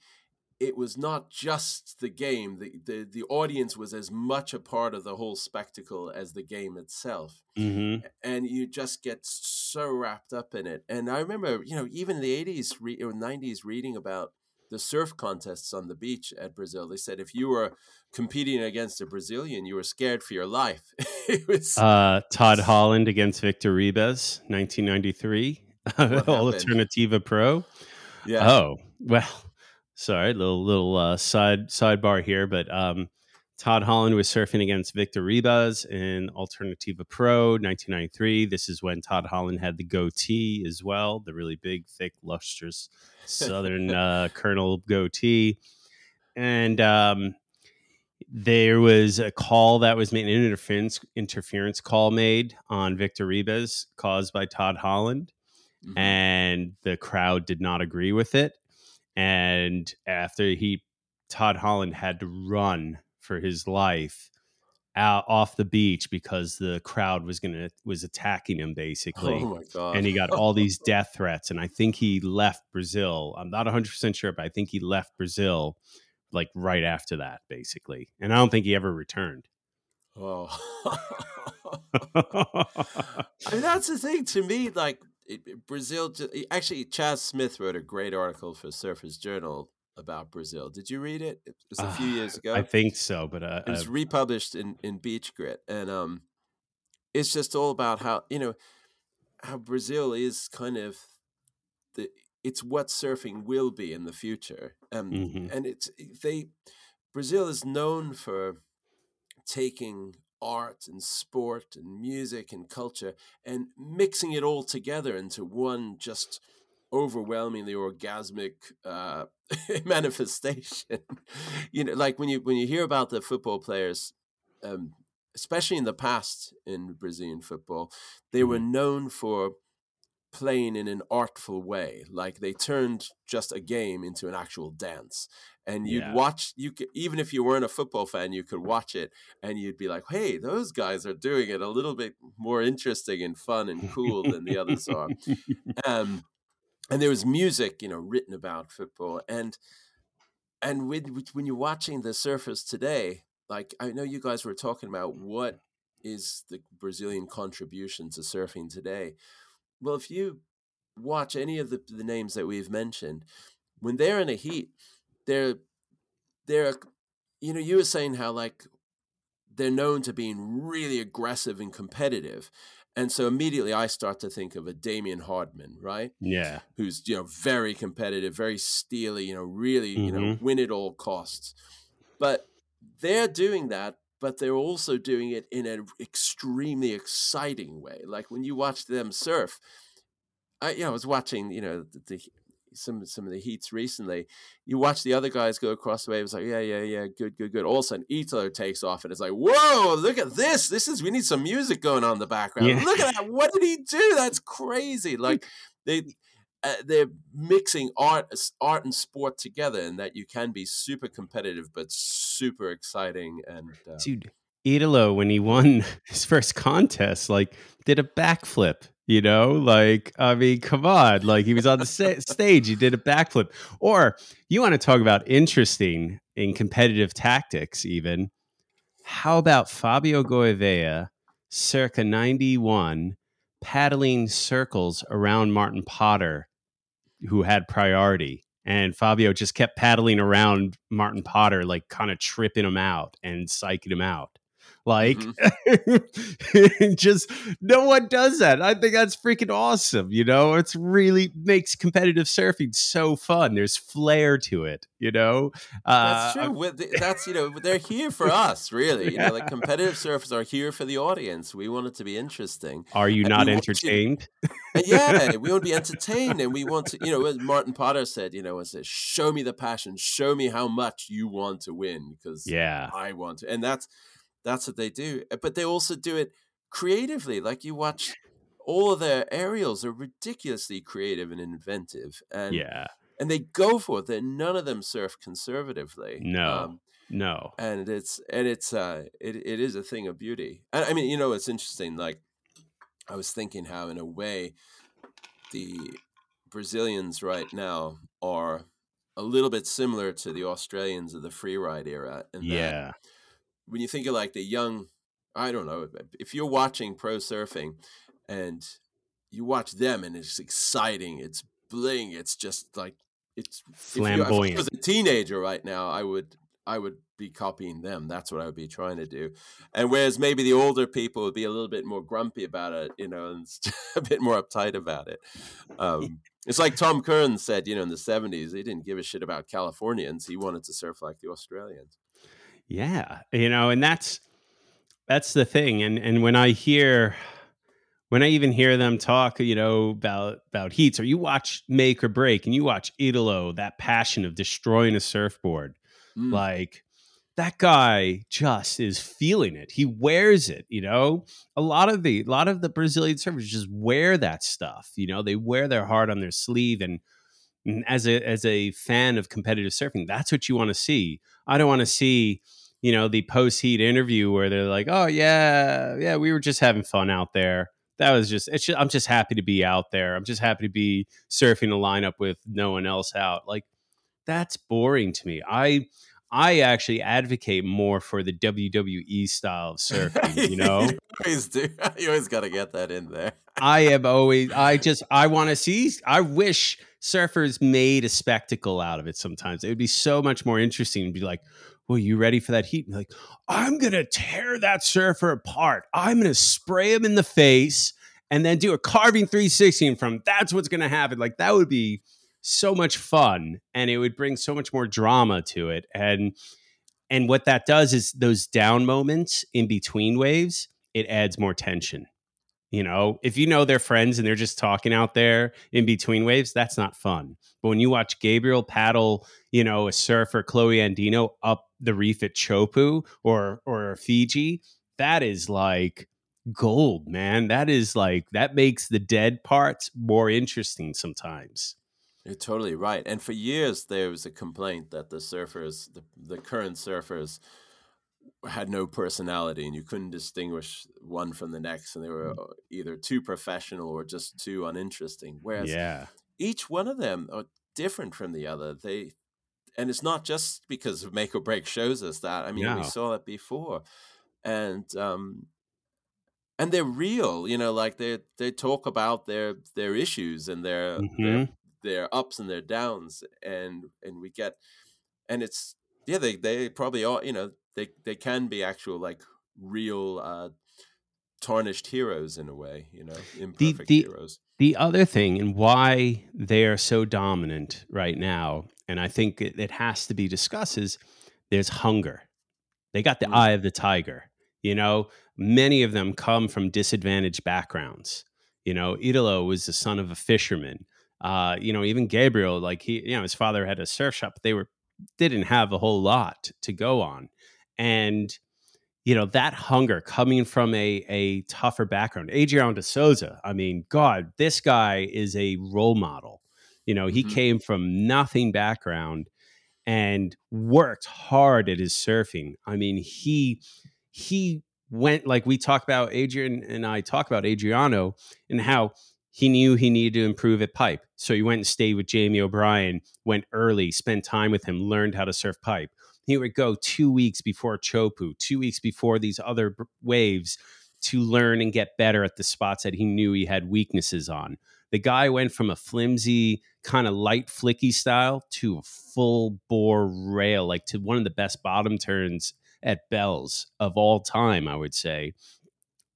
it was not just the game the, the the audience was as much a part of the whole spectacle as the game itself hmm and you just get so wrapped up in it. And I remember, you know, even in the 80s re- or 90s reading about the surf contests on the beach at Brazil. They said if you were competing against a Brazilian, you were scared for your life. it was Uh, Todd Holland against Victor Ribas, 1993, happened? Alternativa Pro. yeah. Oh well, sorry, little little uh, side sidebar here, but um, Todd Holland was surfing against Victor Ribas in Alternativa Pro 1993. This is when Todd Holland had the goatee as well, the really big, thick, lustrous Southern uh, Colonel goatee, and um, there was a call that was made, an interference interference call made on Victor Ribas caused by Todd Holland, Mhm. and the crowd did not agree with it. And after he, Todd Holland had to run for his life out off the beach because the crowd was gonna was attacking him basically oh my god! and he got all these death threats and i think he left brazil i'm not 100% sure but i think he left brazil like right after that basically and i don't think he ever returned Oh. I mean, that's the thing to me. Like Brazil, actually, Chas Smith wrote a great article for Surfers Journal about Brazil. Did you read it? It was a few Ah, years ago. i think so but uh, it was uh, republished in in Beach Grit, and um, it's just all about how you know how Brazil is kind of the it's what surfing will be in the future, um, Mhm. and it's they Brazil is known for taking art and sport and music and culture and mixing it all together into one just overwhelmingly orgasmic uh, manifestation. you know, like when you when you hear about the football players, um, especially in the past in Brazilian football, they were known for playing in an artful way. Like they turned just a game into an actual dance. And you'd Yeah. watch you could even if you weren't a football fan, you could watch it and you'd be like, Hey, those guys are doing it a little bit more interesting and fun and cool than the others are. Um and there was music, you know, written about football. And and with, with- when you're watching the surfers today, like I know you guys were talking about what is the Brazilian contribution to surfing today. Well, if you watch any of the, the names that we've mentioned, when they're in a heat, they're they're you know, you were saying how like they're known to being really aggressive and competitive. And so immediately I start to think of a Damien Hardman, right? yeah who's you know very competitive, very steely, you know, really you know Mhm. win at all costs. But they're doing that, but they're also doing it in an extremely exciting way. Like when you watch them surf, I you know I was watching you know the, the some some of the heats recently. You watch the other guys go across the wave. It's like yeah yeah yeah good good good. All of a sudden Ito takes off and it's like whoa look at this. This is we need some music going on in the background. Yeah. Look at that. What did he do? That's crazy. Like they uh, they're mixing art art and sport together and that you can be super competitive but super exciting and uh, dude italo when he won his first contest like did a backflip you know like i mean come on like he was on the sa- stage he did a backflip or you want to talk about interesting in competitive tactics even how about fabio gouveia circa 91 paddling circles around martin potter who had priority and Fabio just kept paddling around Martin Potter, like kind of tripping him out and psyching him out. Like, just no one does that. I think that's freaking awesome. You know, it's really makes competitive surfing so fun. There's flair to it. You know, that's Uh, true With the- that's you know they're here for us really you know like competitive surfers are here for the audience we want it to be interesting Are you And not we want you- entertained? And yeah, we want to be entertained, and we want to, you know, as Martin Potter said, you know, was it "Show me the passion, show me how much you want to win, because Yeah. I want to." And that's that's what they do, Uh, but they also do it creatively. Like you watch, all of their aerials are ridiculously creative and inventive, and Yeah. and they go for it. They're, none of them surf conservatively. No. Um, No. and it's and it's uh it, it is a thing of beauty and i mean you know it's interesting like i was thinking how in a way the brazilians right now are a little bit similar to the australians of the free ride era and Yeah. When you think of like the young i don't know if you're watching pro surfing and you watch them and it's exciting it's bling it's just like it's if, you, if I Flamboyant. was a teenager right now, I would I would be copying them. That's what I would be trying to do. And whereas maybe the older people would be a little bit more grumpy about it, you know, and a bit more uptight about it. Um, it's like Tom Curren said, you know, in the seventies, he didn't give a shit about Californians. He wanted to surf like the Australians. Yeah, you know, and that's that's the thing. And and when I hear when I even hear them talk, you know, about about heats, or you watch Make or Break, and you watch Italo, that passion of destroying a surfboard, Mm. like that guy just is feeling it. He wears it, you know. A lot of the a lot of the Brazilian surfers just wear that stuff. You know, they wear their heart on their sleeve and as a as a fan of competitive surfing, that's what you want to see. I don't want to see, you know, the post heat interview where they're like, "Oh yeah, yeah, we were just having fun out there." That was just it's just, I'm just happy to be out there. I'm just happy to be surfing a lineup with no one else out. Like that's boring to me. I I actually advocate more for the WWE style of surfing, you know? you always do. You always got to get that in there. I am always, I just, I want to see, I wish surfers made a spectacle out of it sometimes. It would be so much more interesting to be like, well, you ready for that heat? And like, I'm going to tear that surfer apart. I'm going to spray him in the face and then do a carving 360 from that's what's going to happen. Like, that would be so much fun and it would bring so much more drama to it and and what that does is those down moments in between waves it adds more tension you know if you know they're friends and they're just talking out there in between waves that's not fun. But when you watch gabriel paddle you know a surfer kolohe andino up the reef at chopu or or fiji that is like gold man. That is like that makes the dead parts more interesting sometimes. You're totally right. And for years, there was a complaint that the surfers, the, the current surfers, had no personality and you couldn't distinguish one from the next. And they were uh, either too professional or just too uninteresting. Whereas yeah. each one of them are different from the other. They, and it's not just because Make or Break shows us that. I mean, no. we saw that before. And, um, and they're real, you know, like they they talk about their their issues and their, mm-hmm. their their ups and their downs and and we get and it's yeah they they probably are you know they they can be actual like real uh tarnished heroes in a way you know imperfect the, the, heroes. the other thing and why they are so dominant right now and i think it, it has to be discussed is there's hunger. They got the mm. eye of the tiger you know? Many of them come from disadvantaged backgrounds. You know italo was the son of a fisherman. Uh, you know, even Gabriel, like he, you know, his father had a surf shop, but they were didn't have a whole lot to go on, and you know that hunger coming from a a tougher background. Adriano de Souza, I mean, God, this guy is a role model. You know, he mm-hmm. came from nothing background and worked hard at his surfing. I mean, he he went like we talk about Adrian and I talk about Adriano and how he knew he needed to improve at pipe. So he went and stayed with Jamie O'Brien, went early, spent time with him, learned how to surf pipe. He would go two weeks before Chopu, two weeks before these other waves to learn and get better at the spots that he knew he had weaknesses on. The guy went from a flimsy, kind of light flicky style to a full bore rail, like to one of the best bottom turns at Bells of all time, I would say.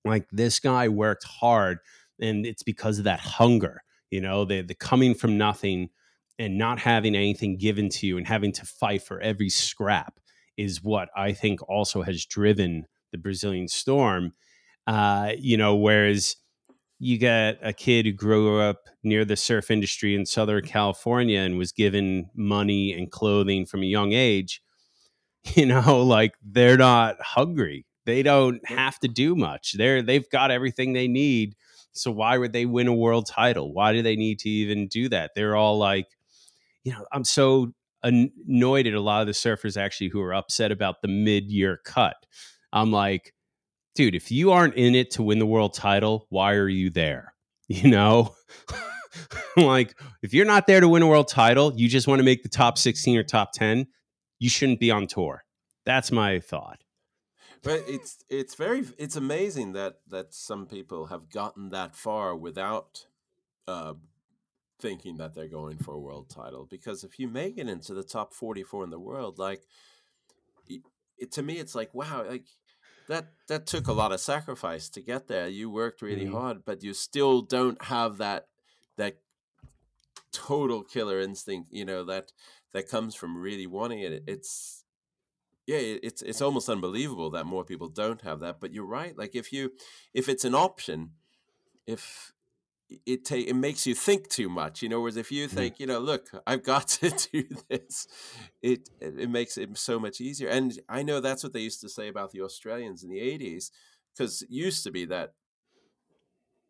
Like this guy worked hard and it's because of that hunger you know the the coming from nothing and not having anything given to you and having to fight for every scrap is what I think also has driven the Brazilian storm. Uh, you know, whereas you get a kid who grew up near the surf industry in Southern California and was given money and clothing from a young age, you know, like they're not hungry. They don't have to do much. They're they've got everything they need so why would they win a world title? Why do they need to even do that? They're all like, you know, I'm so annoyed at a lot of the surfers actually who are upset about the mid-year cut. I'm like, dude, if you aren't in it to win the world title, why are you there? You know? like if you're not there to win a world title, you just want to make the top 16 or top 10, you shouldn't be on tour. That's my thought but it's it's very it's amazing that that some people have gotten that far without uh, thinking that they're going for a world title. Because if you make it into the top forty four in the world, like it, it, to me, it's like wow, like that that took a lot of sacrifice to get there. You worked really mm-hmm. hard, but you still don't have that that total killer instinct. You know that that comes from really wanting it. It's yeah it's it's almost unbelievable that more people don't have that but you're right like if you if it's an option if it ta- it makes you think too much, you know. Whereas if you mm-hmm. think, you know, look, I've got to do this, it it makes it so much easier. And I know that's what they used to say about the Australians in the '80s, because it used to be that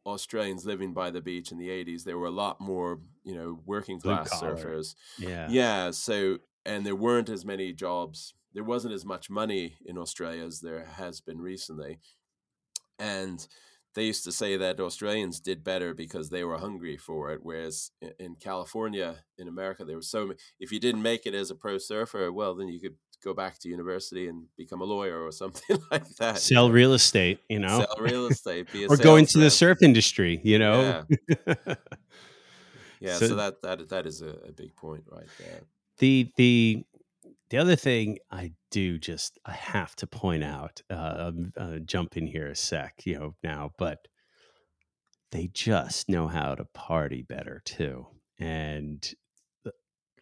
Australians living by the beach in the '80s, there were a lot more, you know, working class surfers. Yeah. Yeah. So, and there weren't as many jobs. There wasn't as much money in Australia as there has been recently. And they used to say that Australians did better because they were hungry for it. Whereas in California, in America, there was so many. If you didn't make it as a pro surfer, well, then you could go back to university and become a lawyer or something like that. you Sell know? real estate, you know, Sell real estate, be a or go into the surf industry, you know. rep. Yeah, So- so, that that that is a, a big point right there. the the the other thing I do just I have to point out, uh, um, uh, jump in here a sec, you know now, but they just know how to party better too, and uh,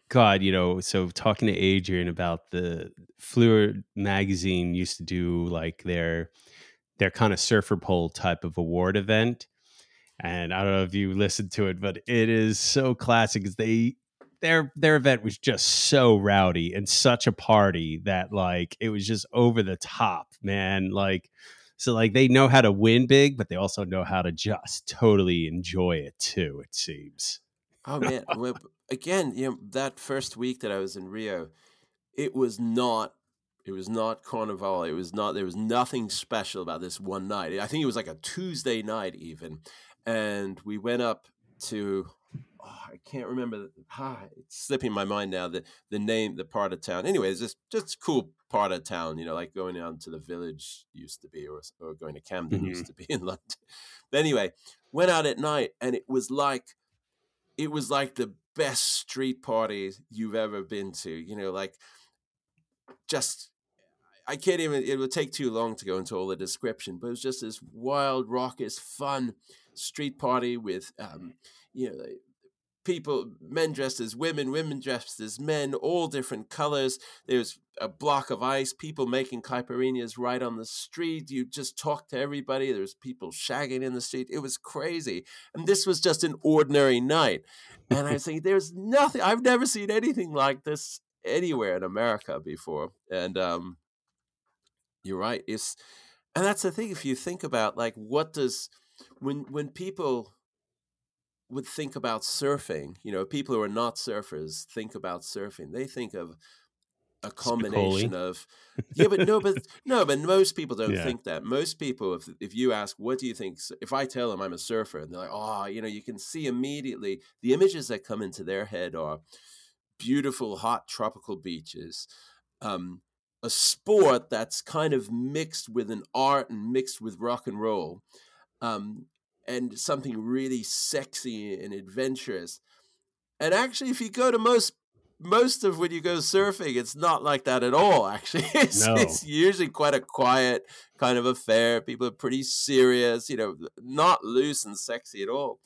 God, you know, so talking to Adrian about the Fluir magazine used to do like their their kind of surfer poll type of award event. And I don't know if you listened to it, but it is so classic they their their event was just so rowdy and such a party that like it was just over the top, man. Like so like they know how to win big, but they also know how to just totally enjoy it too, it seems. Oh man, well, again, you know that first week that I was in Rio, it was not. It was not Carnival. It was not. There was nothing special about this one night. I think it was like a Tuesday night even, and we went up to. Oh, I can't remember. the- Ah, it's slipping my mind now. The the name, the part of town. Anyway, it's just just cool part of town. You know, like going down to the village used to be, or or going to Camden used to be in London. But anyway, went out at night, and it was like it was like the best street party you've ever been to. You know, like just I can't even. It would take too long to go into all the description, but it was just this wild, raucous, fun street party with, um, you know, like, people, men dressed as women, women dressed as men, all different colors. There's a block of ice, people making caipirinhas right on the street. You just talk to everybody. There's people shagging in the street. It was crazy, and this was just an ordinary night. And I was thinking, there's nothing. I've never seen anything like this anywhere in America before, and um, you're right. It's and that's the thing. If you think about like what does when when people would think about surfing, you know, people who are not surfers think about surfing. They think of a combination Spicoli. of yeah, but no, but no, but most people don't Yeah. think that. Most people, if if you ask, what do you think? If I tell them I'm a surfer, and they're like, oh, you know, you can see immediately the images that come into their head are beautiful, hot tropical beaches, um, a sport that's kind of mixed with an art and mixed with rock and roll, um, and something really sexy and adventurous. And actually, if you go to most most of when you go surfing, it's not like that at all. Actually, it's, No. it's usually quite a quiet kind of affair. People are pretty serious, you know, not loose and sexy at all.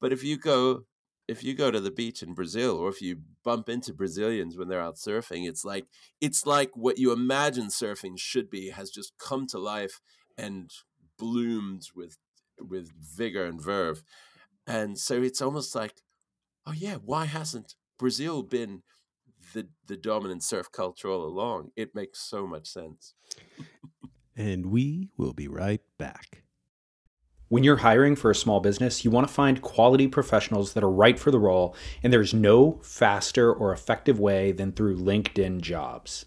But if you go if you go to the beach in Brazil or if you bump into Brazilians when they're out surfing, it's like it's like what you imagine surfing should be has just come to life and bloomed with with vigor and verve. And so it's almost like, oh yeah, why hasn't Brazil been the the dominant surf culture all along? It makes so much sense. And we will be right back. When you're hiring for a small business, you want to find quality professionals that are right for the role, and there's no faster or effective way than through LinkedIn jobs.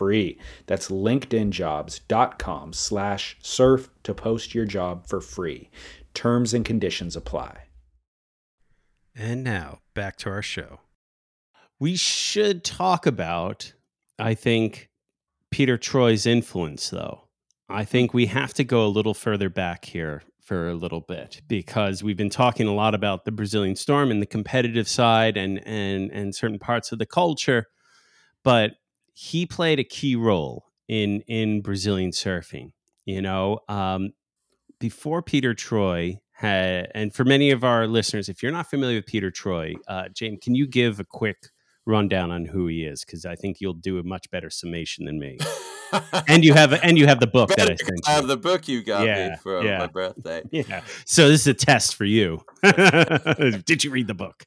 free that's linkedinjobs.com slash surf to post your job for free terms and conditions apply And now back to our show. We should talk about, I think, Peter Troy's influence, though. I think we have to go a little further back here for a little bit because we've been talking a lot about the Brazilian Storm and the competitive side and and and certain parts of the culture, but he played a key role in in Brazilian surfing. You know, um, before Peter Troy had, and for many of our listeners, if you're not familiar with Peter Troy, uh, James, can you give a quick rundown on who he is? Because I think you'll do a much better summation than me. and you have and you have the book that I sent you. have the book you got Yeah, me for yeah. my birthday. Yeah. So this is a test for you. Did you read the book?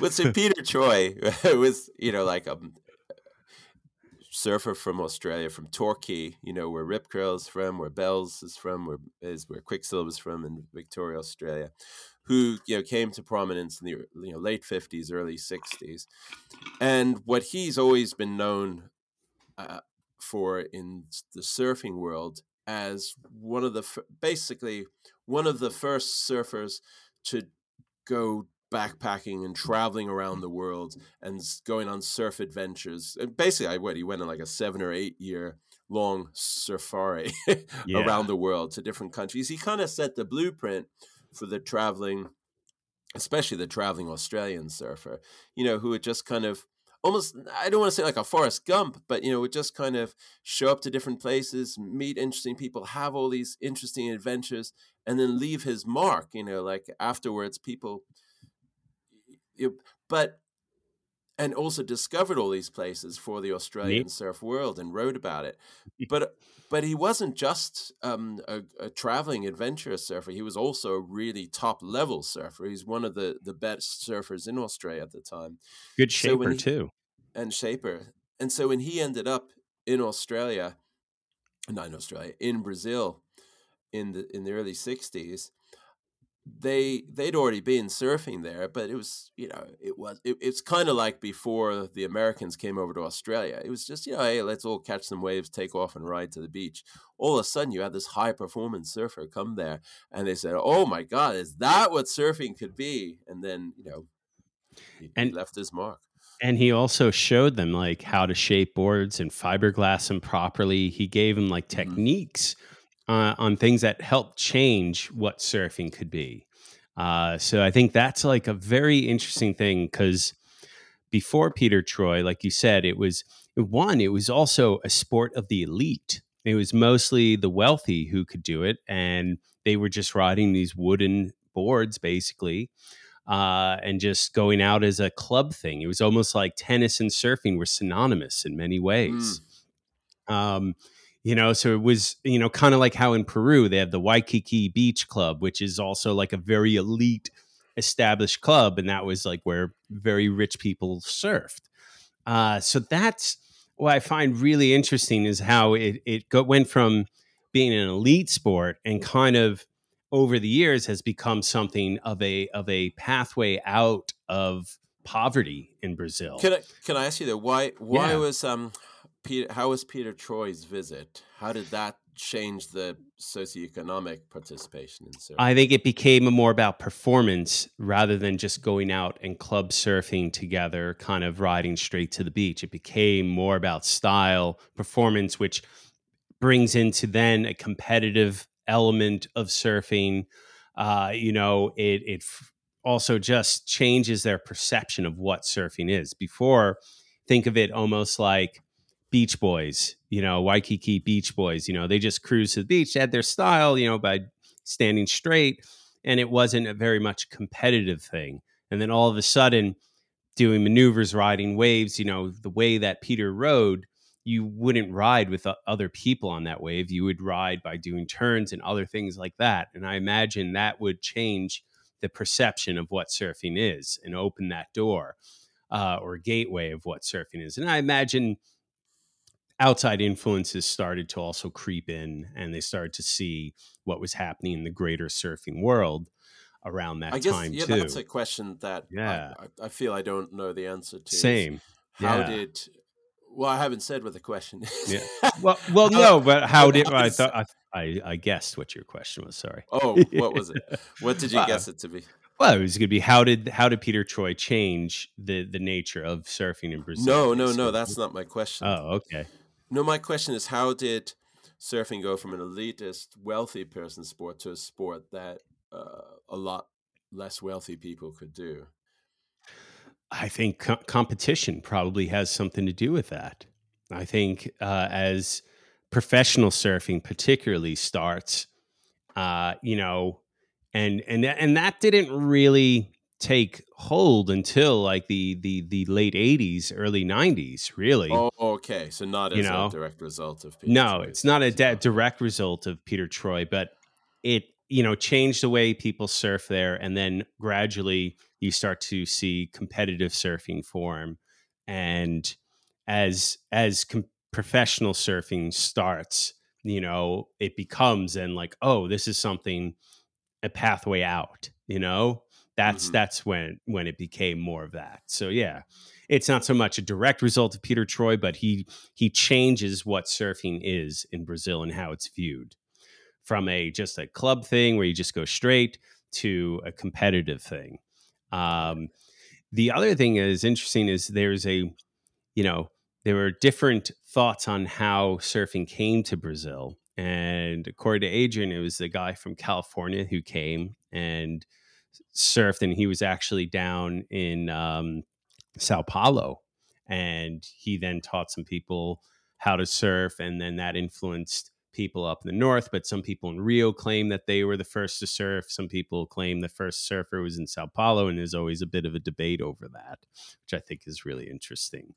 But so Peter Troy was, you know, like a surfer from Australia, from Torquay, you know, where Rip Curl's from, where Bells is from, where is where Quiksilver's from in Victoria, Australia, who you know came to prominence in the you know late fifties, early sixties, and what he's always been known uh, for in the surfing world as one of the basically one of the first surfers to go backpacking and traveling around the world and going on surf adventures. And basically, I what he went on like a seven or eight year long safari Yeah. around the world to different countries. He kind of set the blueprint for the traveling, especially the traveling Australian surfer. You know, who would just kind of almost I don't want to say like a Forrest Gump, but you know, would just kind of show up to different places, meet interesting people, have all these interesting adventures, and then leave his mark. You know, like afterwards, people. You, but and also discovered all these places for the Australian surf world and wrote about it. But but he wasn't just um, a, a traveling adventurous surfer. He was also a really top level surfer. He's one of the the best surfers in Australia at the time Good So shaper he- too. and shaper. And so when he ended up in Australia, not in Australia, in Brazil, in the in the early '60s, they they'd already been surfing there, but it was you know it was it, it's kind of like before the Americans came over to Australia. It was just you know hey let's all catch some waves, take off and ride to the beach. All of a sudden you had this high performance surfer come there, and they said, "Oh my God, is that what surfing could be?" And then you know he, he And- left his mark. And he also showed them like how to shape boards and fiberglass them properly. He gave them like Mhm. techniques uh, on things that help change what surfing could be. Uh, so I think that's like a very interesting thing because before Peter Troy, like you said, it was one, it was also a sport of the elite. It was mostly the wealthy who could do it, and they were just riding these wooden boards basically uh, and just going out as a club thing. It was almost like tennis and surfing were synonymous in many ways. Um, you know, so it was, you know, kind of like how in Peru they have the Waikiki Beach Club, which is also like a very elite established club. And that was like where very rich people surfed. Uh, so that's what I find really interesting is how it, it go, went from being an elite sport and kind of over the years has become something of a of a pathway out of poverty in Brazil. Can I can I ask you though why why Yeah. was um Peter how was Peter Troy's visit? How did that change the socioeconomic participation in surfing? I think it became more about performance rather than just going out and club surfing together, kind of riding straight to the beach. It became more about style, performance, which brings into then a competitive element of surfing. Uh, you know, it it f- also just changes their perception of what surfing is. Before, think of it almost like Beach Boys, you know, Waikiki Beach Boys. You know, they just cruise to the beach, they had their style, you know, by standing straight, and it wasn't a very much competitive thing. And then all of a sudden, doing maneuvers, riding waves, you know, the way that Peter rode, you wouldn't ride with other people on that wave. You would ride by doing turns and other things like that. And I imagine that would change the perception of what surfing is and open that door uh, or gateway of what surfing is. And I imagine outside influences started to also creep in and they started to see what was happening in the greater surfing world around that I guess time yeah, too. that's a question that Yeah. I, I, feel I don't know the answer to. Same. How yeah. did? Well, I haven't said what the question is. Yeah. Well, well, no, but how did I thought I, I I guessed what your question was. Sorry. oh, what was it? What did you Well, guess it to be? Well, it was going to be how did how did Peter Troy change the the nature of surfing in Brazil? No, no, no. That's not my question. Oh, okay. No, my question is how did surfing go from an elitist, wealthy person sport to a sport that uh, a lot less wealthy people could do? I think co- competition probably has something to do with that. I think uh, as professional surfing, particularly, starts, uh, you know, and and and that didn't really take hold until like the the the late '80s, early '90s, really. Oh, okay. So not as You know? a direct result of Peter no, Troy's it's not a direct result of Peter Troy, but it you know changed the way people surf there, and then gradually you start to see competitive surfing form, and as as com- professional surfing starts, you know, it becomes and like, oh, this is something a pathway out. You know, that's Mhm. that's when when it became more of that. So yeah, it's not so much a direct result of Peter Troy, but he he changes what surfing is in Brazil and how it's viewed from a just a club thing where you just go straight to a competitive thing. Um, the other thing that is interesting is there's a, you know, there were different thoughts on how surfing came to Brazil. And according to Adrian, it was the guy from California who came and surfed, and he was actually down in um, Sao Paulo. And he then taught some people how to surf, and then that influenced people up in the north. But some people in Rio claim that they were the first to surf. Some people claim the first surfer was in Sao Paulo, and there's always a bit of a debate over that, which I think is really interesting.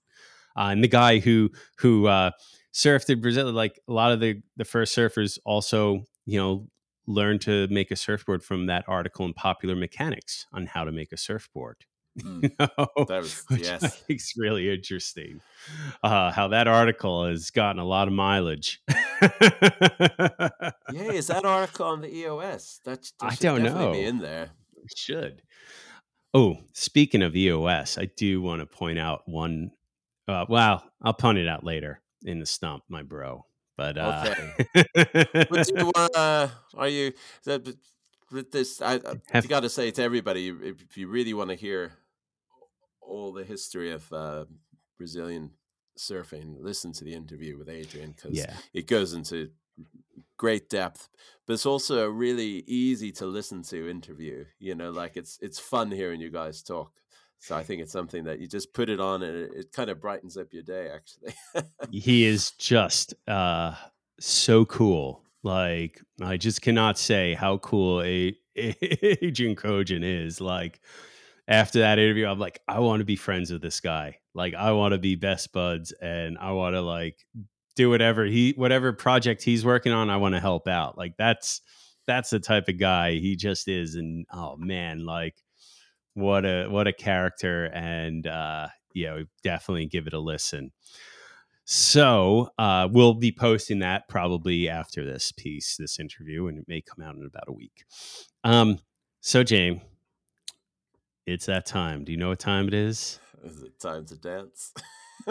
Uh, and the guy who who uh, surfed in Brazil, like a lot of the the first surfers, also you know learned to make a surfboard from that article in Popular Mechanics on how to make a surfboard. Mm. You know? That was- which I yes. think's really interesting. Uh, how that article has gotten a lot of mileage. Yeah, is that article on the EOS? That, that I don't know. in there. should. Oh, speaking of EOS, I do want to point out one. Uh, well, I'll point it out later in the stump, my bro. But uh, But do you wanna, are you that- with this? I, I got to say to everybody if, if you really want to hear all the history of uh, Brazilian surfing, listen to the interview with Adrian because yeah, it goes into great depth but it's also a really easy to listen to interview you know like it's it's fun hearing you guys talk so i think it's something that you just put it on and it, it kind of brightens up your day actually he is just uh, so cool. Like I just cannot say how cool a, Adrian Kogan is. Like after that interview, I'm like, I want to be friends with this guy. Like I want to be best buds, and I want to like do whatever he whatever project he's working on. I want to help out. Like that's that's the type of guy he just is. And oh man, like what a what a character. And uh, yeah, definitely give it a listen. So uh, we'll be posting that probably after this piece, this interview, and it may come out in about a week. Um, so, James, it's that time. Do you know what time it is? is it time to dance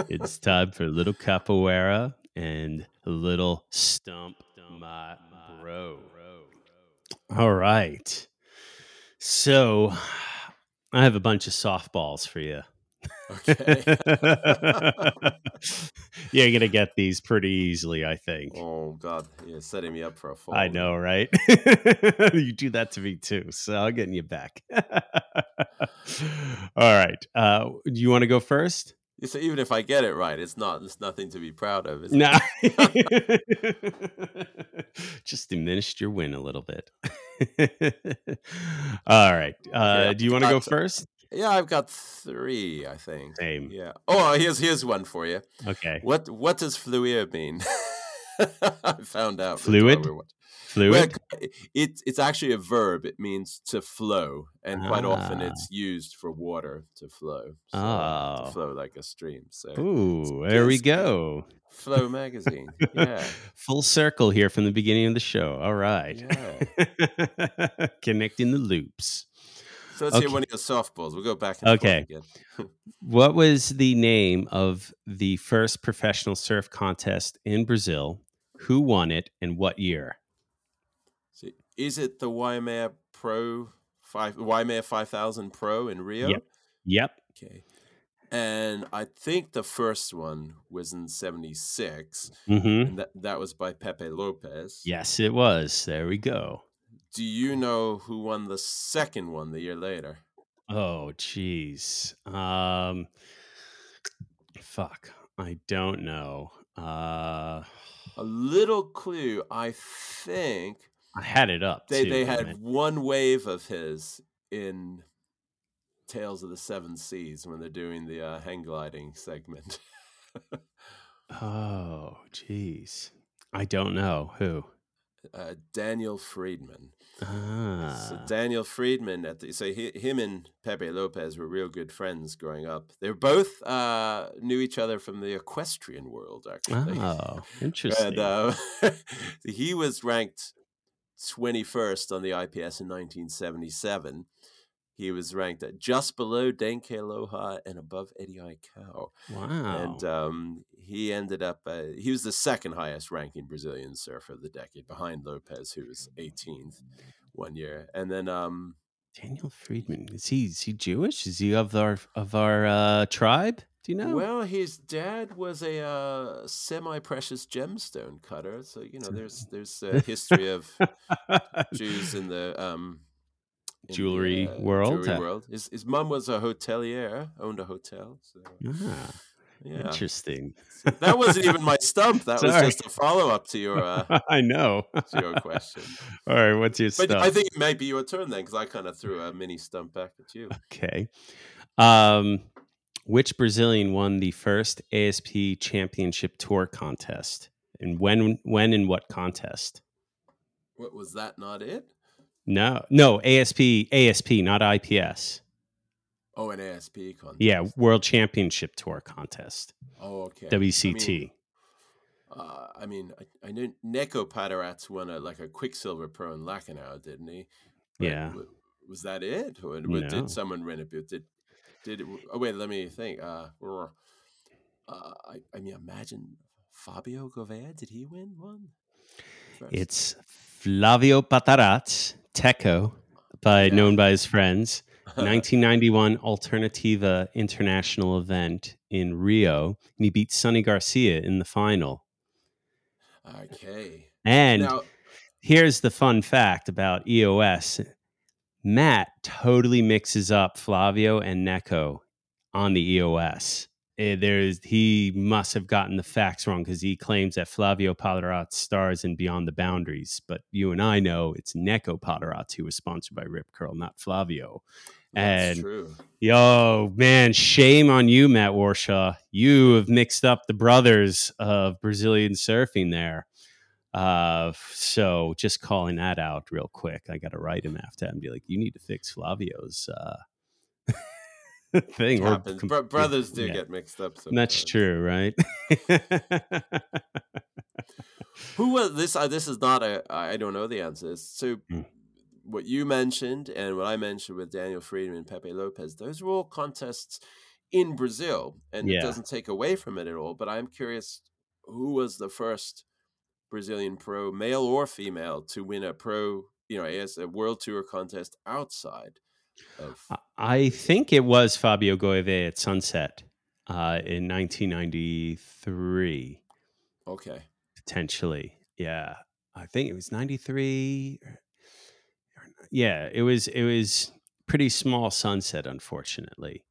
It's time for a little capoeira and a little stump my bro. All right. So I have a bunch of softballs for you. okay You're gonna get these pretty easily, I think. oh god you're setting me up for a fall I know, right? you do that to me too, so I'm getting you back. All right. Uh, do you want to go first? So even if i get it right it's not it's nothing to be proud of is. Just diminished your win a little bit. All right. Uh, Okay, do you want to go first? Yeah, I've got three, I think. Same. Yeah. Oh, here's here's one for you. Okay. What what does fluid mean? I found out. Fluid? Fluid. Well, it, it's actually a verb. It means to flow, and quite often Ah. it's used for water to flow. So, Oh. to flow like a stream. So Ooh, there we go. Flow magazine. Yeah. Full circle here from the beginning of the show. All right. Yeah. Connecting the loops. So let's Okay. hear one of your softballs. We'll go back and Okay. again. What was the name of the first professional surf contest in Brazil? Who won it and what year? So is it the Waimea Pro five Waimea five thousand Pro in Rio? Yep. Yep. Okay. And I think the first one was in seventy six, hmm and that, that was by Pepe Lopes. Yes, it was. There we go. Do you know who won the second one the year later? Oh, jeez. Um, fuck. I don't know. Uh, A little clue. I think I had it up. they too, they had it. one wave of his in Tales of the Seven Seas when they're doing the uh, hang gliding segment. Oh, jeez. I don't know who. Uh, Daniel Friedmann. Ah, So Daniel Friedmann at the so he, him and Pepe Lopes were real good friends growing up. They both uh, knew each other from the equestrian world actually. oh, interesting. and uh, he was ranked 21st on the IPS in 1977. He was ranked at just below Dane Kealoha and above Eddie Aikau. wow. And um, he ended up, uh, he was the second highest ranking Brazilian surfer of the decade behind Lopes, who was 18th one year. And then, um, Daniel Friedmann is he? Is he Jewish? Is he of our of our uh, tribe? Do you know? well, his dad was a uh, semi precious gemstone cutter. So, you know, there's there's a history of Jews in the um, in the, Jewelry world? Jewelry Uh, world. His his mum was a hotelier, owned a hotel. So ah, yeah, interesting. that wasn't even my stump. That was just a follow up to your uh, I know. to your question. All right, what's your But stuff? I think it might be your turn then, because I kind of threw a mini stump back at you. Okay. Um, which Brazilian won the first ASP Championship Tour contest, and when? When and what contest? What was that? Not it? No, no, ASP, ASP, not IPS. Oh, an ASP contest. Yeah, World Championship Tour contest, Oh, okay. WCT. I mean, uh, I mean, I, I knew Neco Padaratz won a like a Quiksilver Pro in Lacanau, didn't he? But Yeah. w- Was that it, or No. did someone win it? Did did it? Oh wait, let me think. Uh, uh, I, I mean, imagine Fabio Gouveia. Did he win one? first? It's Flavio Padaratz, Teco, by Yeah. known by his friends. 1991 Alternativa International event in Rio, and he beat Sunny Garcia in the final. okay. And now, here's the fun fact about EOS Matt totally mixes up Flavio and Neko on the EOS. Eh, There's he must have gotten the facts wrong because he claims that Flavio Padaratz stars in Beyond the Boundaries, but you and I know it's Neco Padaratz who was sponsored by Rip Curl, not Flavio. that's and- true. Yo, man, shame on you, Matt Warshaw. You have mixed up the brothers of Brazilian surfing there. Uh, so just calling that out real quick. I got to write him after and be like, you need to fix Flavio's uh, thing. Happens. Bro- brothers do yeah. get mixed up. That's true, right? Who was this? Uh, this is not a. I don't know the answers. So, Hmm. what you mentioned and what I mentioned with Daniel Friedmann and Pepe Lopes, those were all contests in Brazil, and Yeah. it doesn't take away from it at all. But I'm curious, who was the first Brazilian pro, male or female, to win a pro, you know, as a world tour contest outside of? I- think it was Fabio Gouveia at Sunset uh, in 1993. Okay, potentially. Yeah, I think it was ninety three. Yeah, it was. It was pretty small sunset, unfortunately,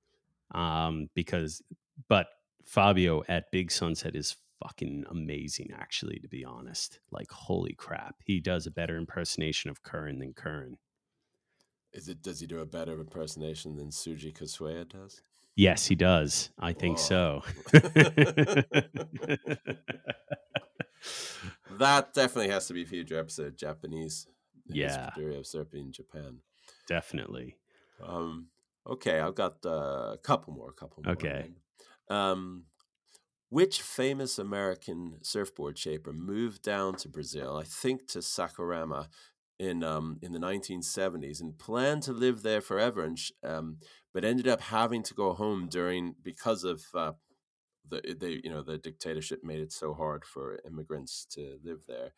um, because but Fabio at Big Sunset is fucking amazing. Actually, to be honest, like holy crap, he does a better impersonation of Curran than Curran. Is it? Does he do a better impersonation than Suji Kosuea does? Yes, he does. I think Whoa. so. That definitely has to be a future episode. Japanese. Yeah. History of surfing in Japan. Definitely. Um, okay, I've got uh, a couple more. A couple more. Okay. Um, which famous American surfboard shaper moved down to Brazil? I think to Saquarema in um, in the 1970s and planned to live there forever, and sh- um, but ended up having to go home during because of uh, the they you know the dictatorship made it so hard for immigrants to live there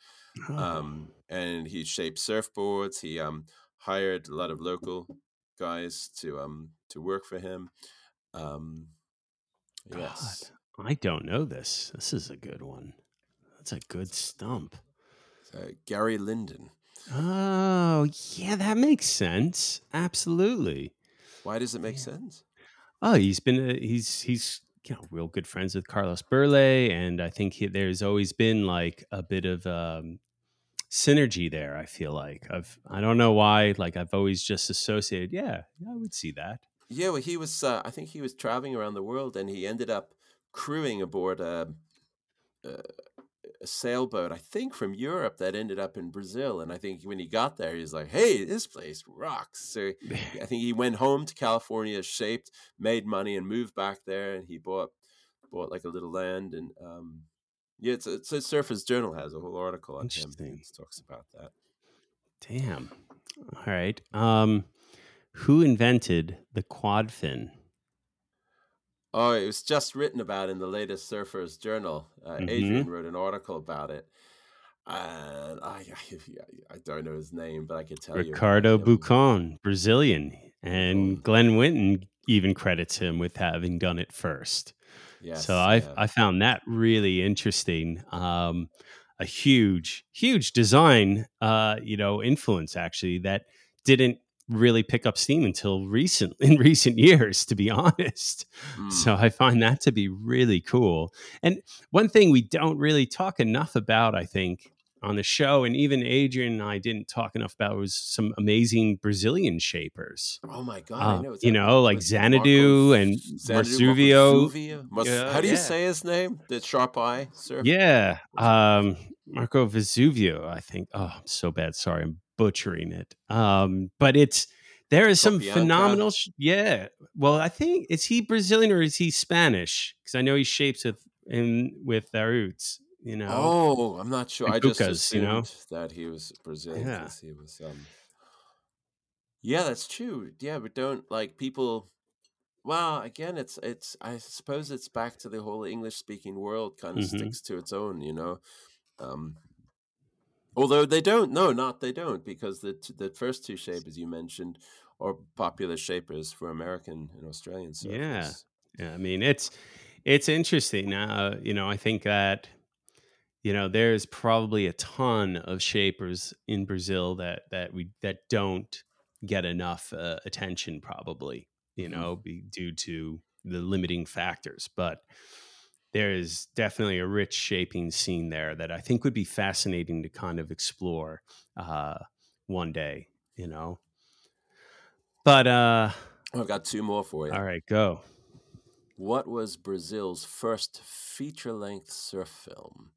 Oh, um, and he shaped surfboards. He um, hired a lot of local guys to um, to work for him. Um, yes, I don't know this. This is a good one. That's a good stump. uh, Gary Linden. Oh, yeah, that makes sense. Absolutely. Why does it make sense? Oh, he's been uh, he's he's you know real good friends with Carlos Burle, and I think he, there's always been like a bit of um, synergy there. I feel like I've I don't know why. Like I've always just associated. Yeah, yeah I would see that. Yeah, well, he was. Uh, I think he was traveling around the world, and he ended up crewing aboard a, a, a sailboat. I think from Europe that ended up in Brazil. And I think when he got there, he's like, "Hey, this place rocks." So I think he went home to California, shaped, made money, and moved back there. And he bought bought like a little land, and um, yeah, it's, it's a Surfers Journal has a whole article on him. That talks about that. Damn. All right. Um, who invented the quad fin? Oh, it was just written about in the latest Surfers Journal. Uh, Mhm. Adrian wrote an article about it. And I, I, I don't know his name, but I could tell you. Ricardo. Bucon, Brazilian, and. Glenn Winton even credits him with having done it first. Yes, so I yeah. I found that really interesting. Um, a huge huge design, uh, you know, influence actually that didn't really pick up steam until recent in recent years, to be honest. Mm. So I find that to be really cool. And one thing we don't really talk enough about, I think, on the show, and even Adrian and I didn't talk enough about, was some amazing Brazilian shapers. Oh my god! Uh, I know. You know, like Xanadu Marco and. Marco Vesuvio? Mas- How do you yeah. say his name? The sharp eye surfer. Yeah, um, Marco Vesuvio. I think. Oh, I'm so bad. Sorry, I'm butchering it. Um, but it's there is some phenomenal. Sh- yeah. Well, I think is he Brazilian or is he Spanish? Because I know he shapes with in with their roots. You know. Oh, I'm not sure. And I just Cucas, you know? assumed that he was Brazilian Yeah. he was. Um... Yeah, that's true. Yeah, but don't like people. Well, again, it's it's. I suppose it's back to the whole English speaking world kind of Mhm. sticks to its own, you know. Um, although they don't. No, not they don't, because the t- the first two shapers you mentioned are popular shapers for American and Australian surfers. Yeah. Yeah, I mean it's it's interesting. Uh, you know, I think that you know there's probably a ton of shapers in Brazil that that we that don't get enough uh, attention, probably. You Mhm. know, be, due to the limiting factors, but there is definitely a rich shaping scene there that I think would be fascinating to kind of explore uh, one day. You know, but uh, I've got two more for you. all right, go. What was Brazil's first feature length surf film?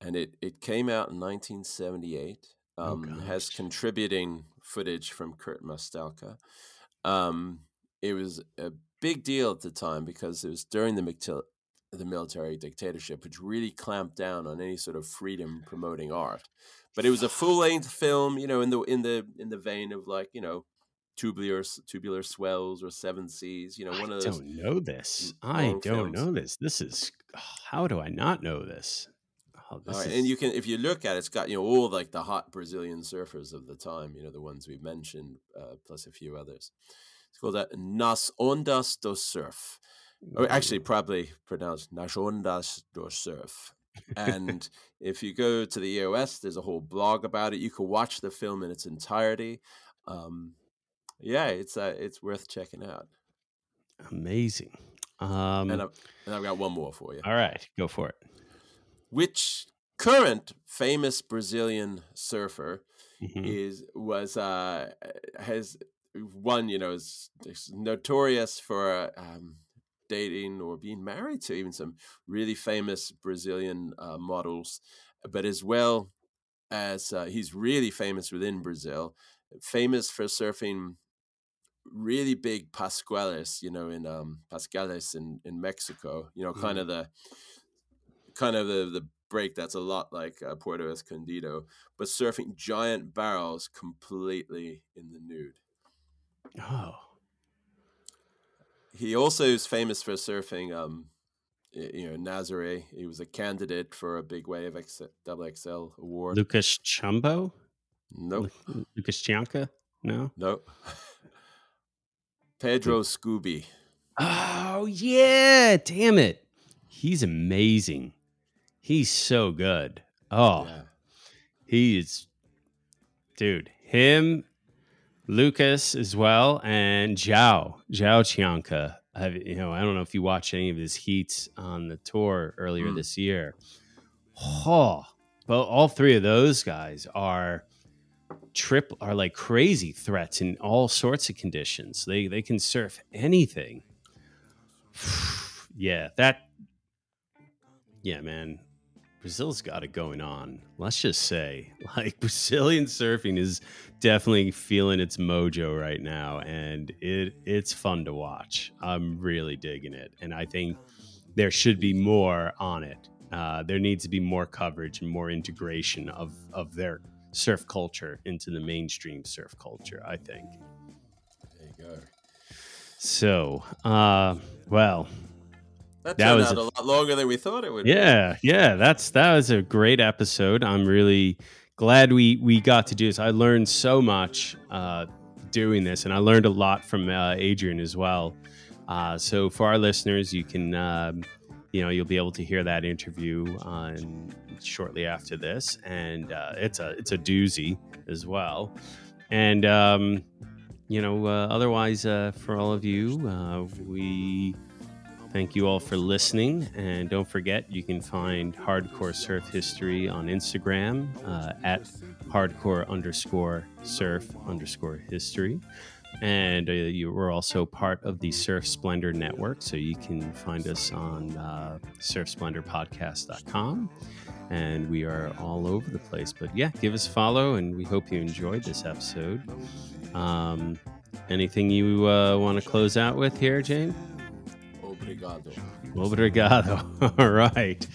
And it, it came out in 1978. Oh, Um, has contributing footage from Kurt Mastalka. Um, it was a big deal at the time because it was during the, the military dictatorship, which really clamped down on any sort of freedom promoting art. But it was a full length film, you know, in the in the in the vein of like you know, tubular tubular swells or seven seas. You know, one I of those I don't know this. I don't films. know this. This is how do I not know this? Oh, All right, is, and you can, if you look at it, it's got you know all like the hot Brazilian surfers of the time. You know the ones we've mentioned, uh, plus a few others. It's called that Nas Ondas do Surf, or actually probably pronounced Nas Ondas do Surf. And if you go to the EOS, there's a whole blog about it. You can watch the film in its entirety. Um, yeah, it's uh, it's worth checking out. amazing. Um, And I've, and I've got one more for you. all right, go for it. Which current famous Brazilian surfer Mhm. is was uh has one you know is, is notorious for um dating or being married to even some really famous Brazilian uh, models, but as well as uh, he's really famous within Brazil, famous for surfing really big pascuales, you know, in um pascales in in Mexico, you know, kind of the kind of the the break that's a lot like uh, Puerto Escondido, but surfing giant barrels completely in the nude. Oh, He also is famous for surfing, um, you know, Nazare. He was a candidate for a big wave X, double XL award. Lucas Chumbo, nope, Lucas Chianca. No. nope. Pedro Scooby. Oh yeah, damn it. He's amazing. He's so good. Oh, Yeah. he is dude. Him, Lucas as well, and João, João Chianca. Have you know, I don't know if you watched any of his heats on the tour earlier Mm. this year. Oh, well, all three of those guys are trip are like crazy threats in all sorts of conditions. They they can surf anything. yeah, that yeah, man. Brazil's got it going on. Let's just say, like Brazilian surfing is definitely feeling its mojo right now, and it it's fun to watch. I'm really digging it, and I think there should be more on it. Uh, there needs to be more coverage and more integration of of their surf culture into the mainstream surf culture. I think. There you go. So, uh, well, That That turned was out a- a, lot longer than we thought it would. be. Yeah, yeah, that's that was a great episode. I'm really glad we we got to do this. I learned so much uh, doing this, and I learned a lot from uh, Adrian as well. Uh, so for our listeners, you can um, you know you'll be able to hear that interview on shortly after this, and uh, it's a it's a doozy as well. And um, you know, uh, otherwise, uh, for all of you, uh, we Thank you all for listening. And don't forget, you can find Hardcore Surf History on Instagram uh, at hardcore underscore surf underscore history. And uh, you were also part of the Surf Splendor Network. So you can find us on uh, surfsplendorpodcast.com. And we are all over the place. But yeah, give us a follow. And we hope you enjoyed this episode. Um, anything you uh, want to close out with here, Jane? Obrigado. Obrigado. All right.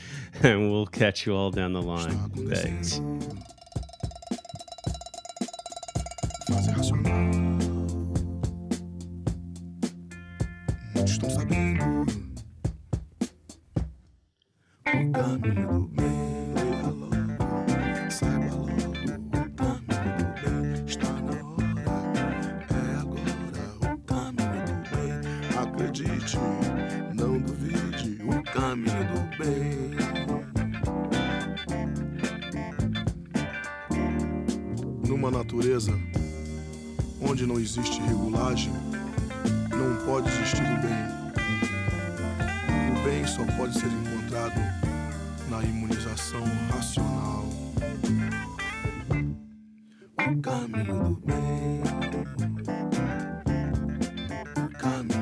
And we'll catch you all down the line. Thanks. Imunização racional. O caminho do bem. O caminho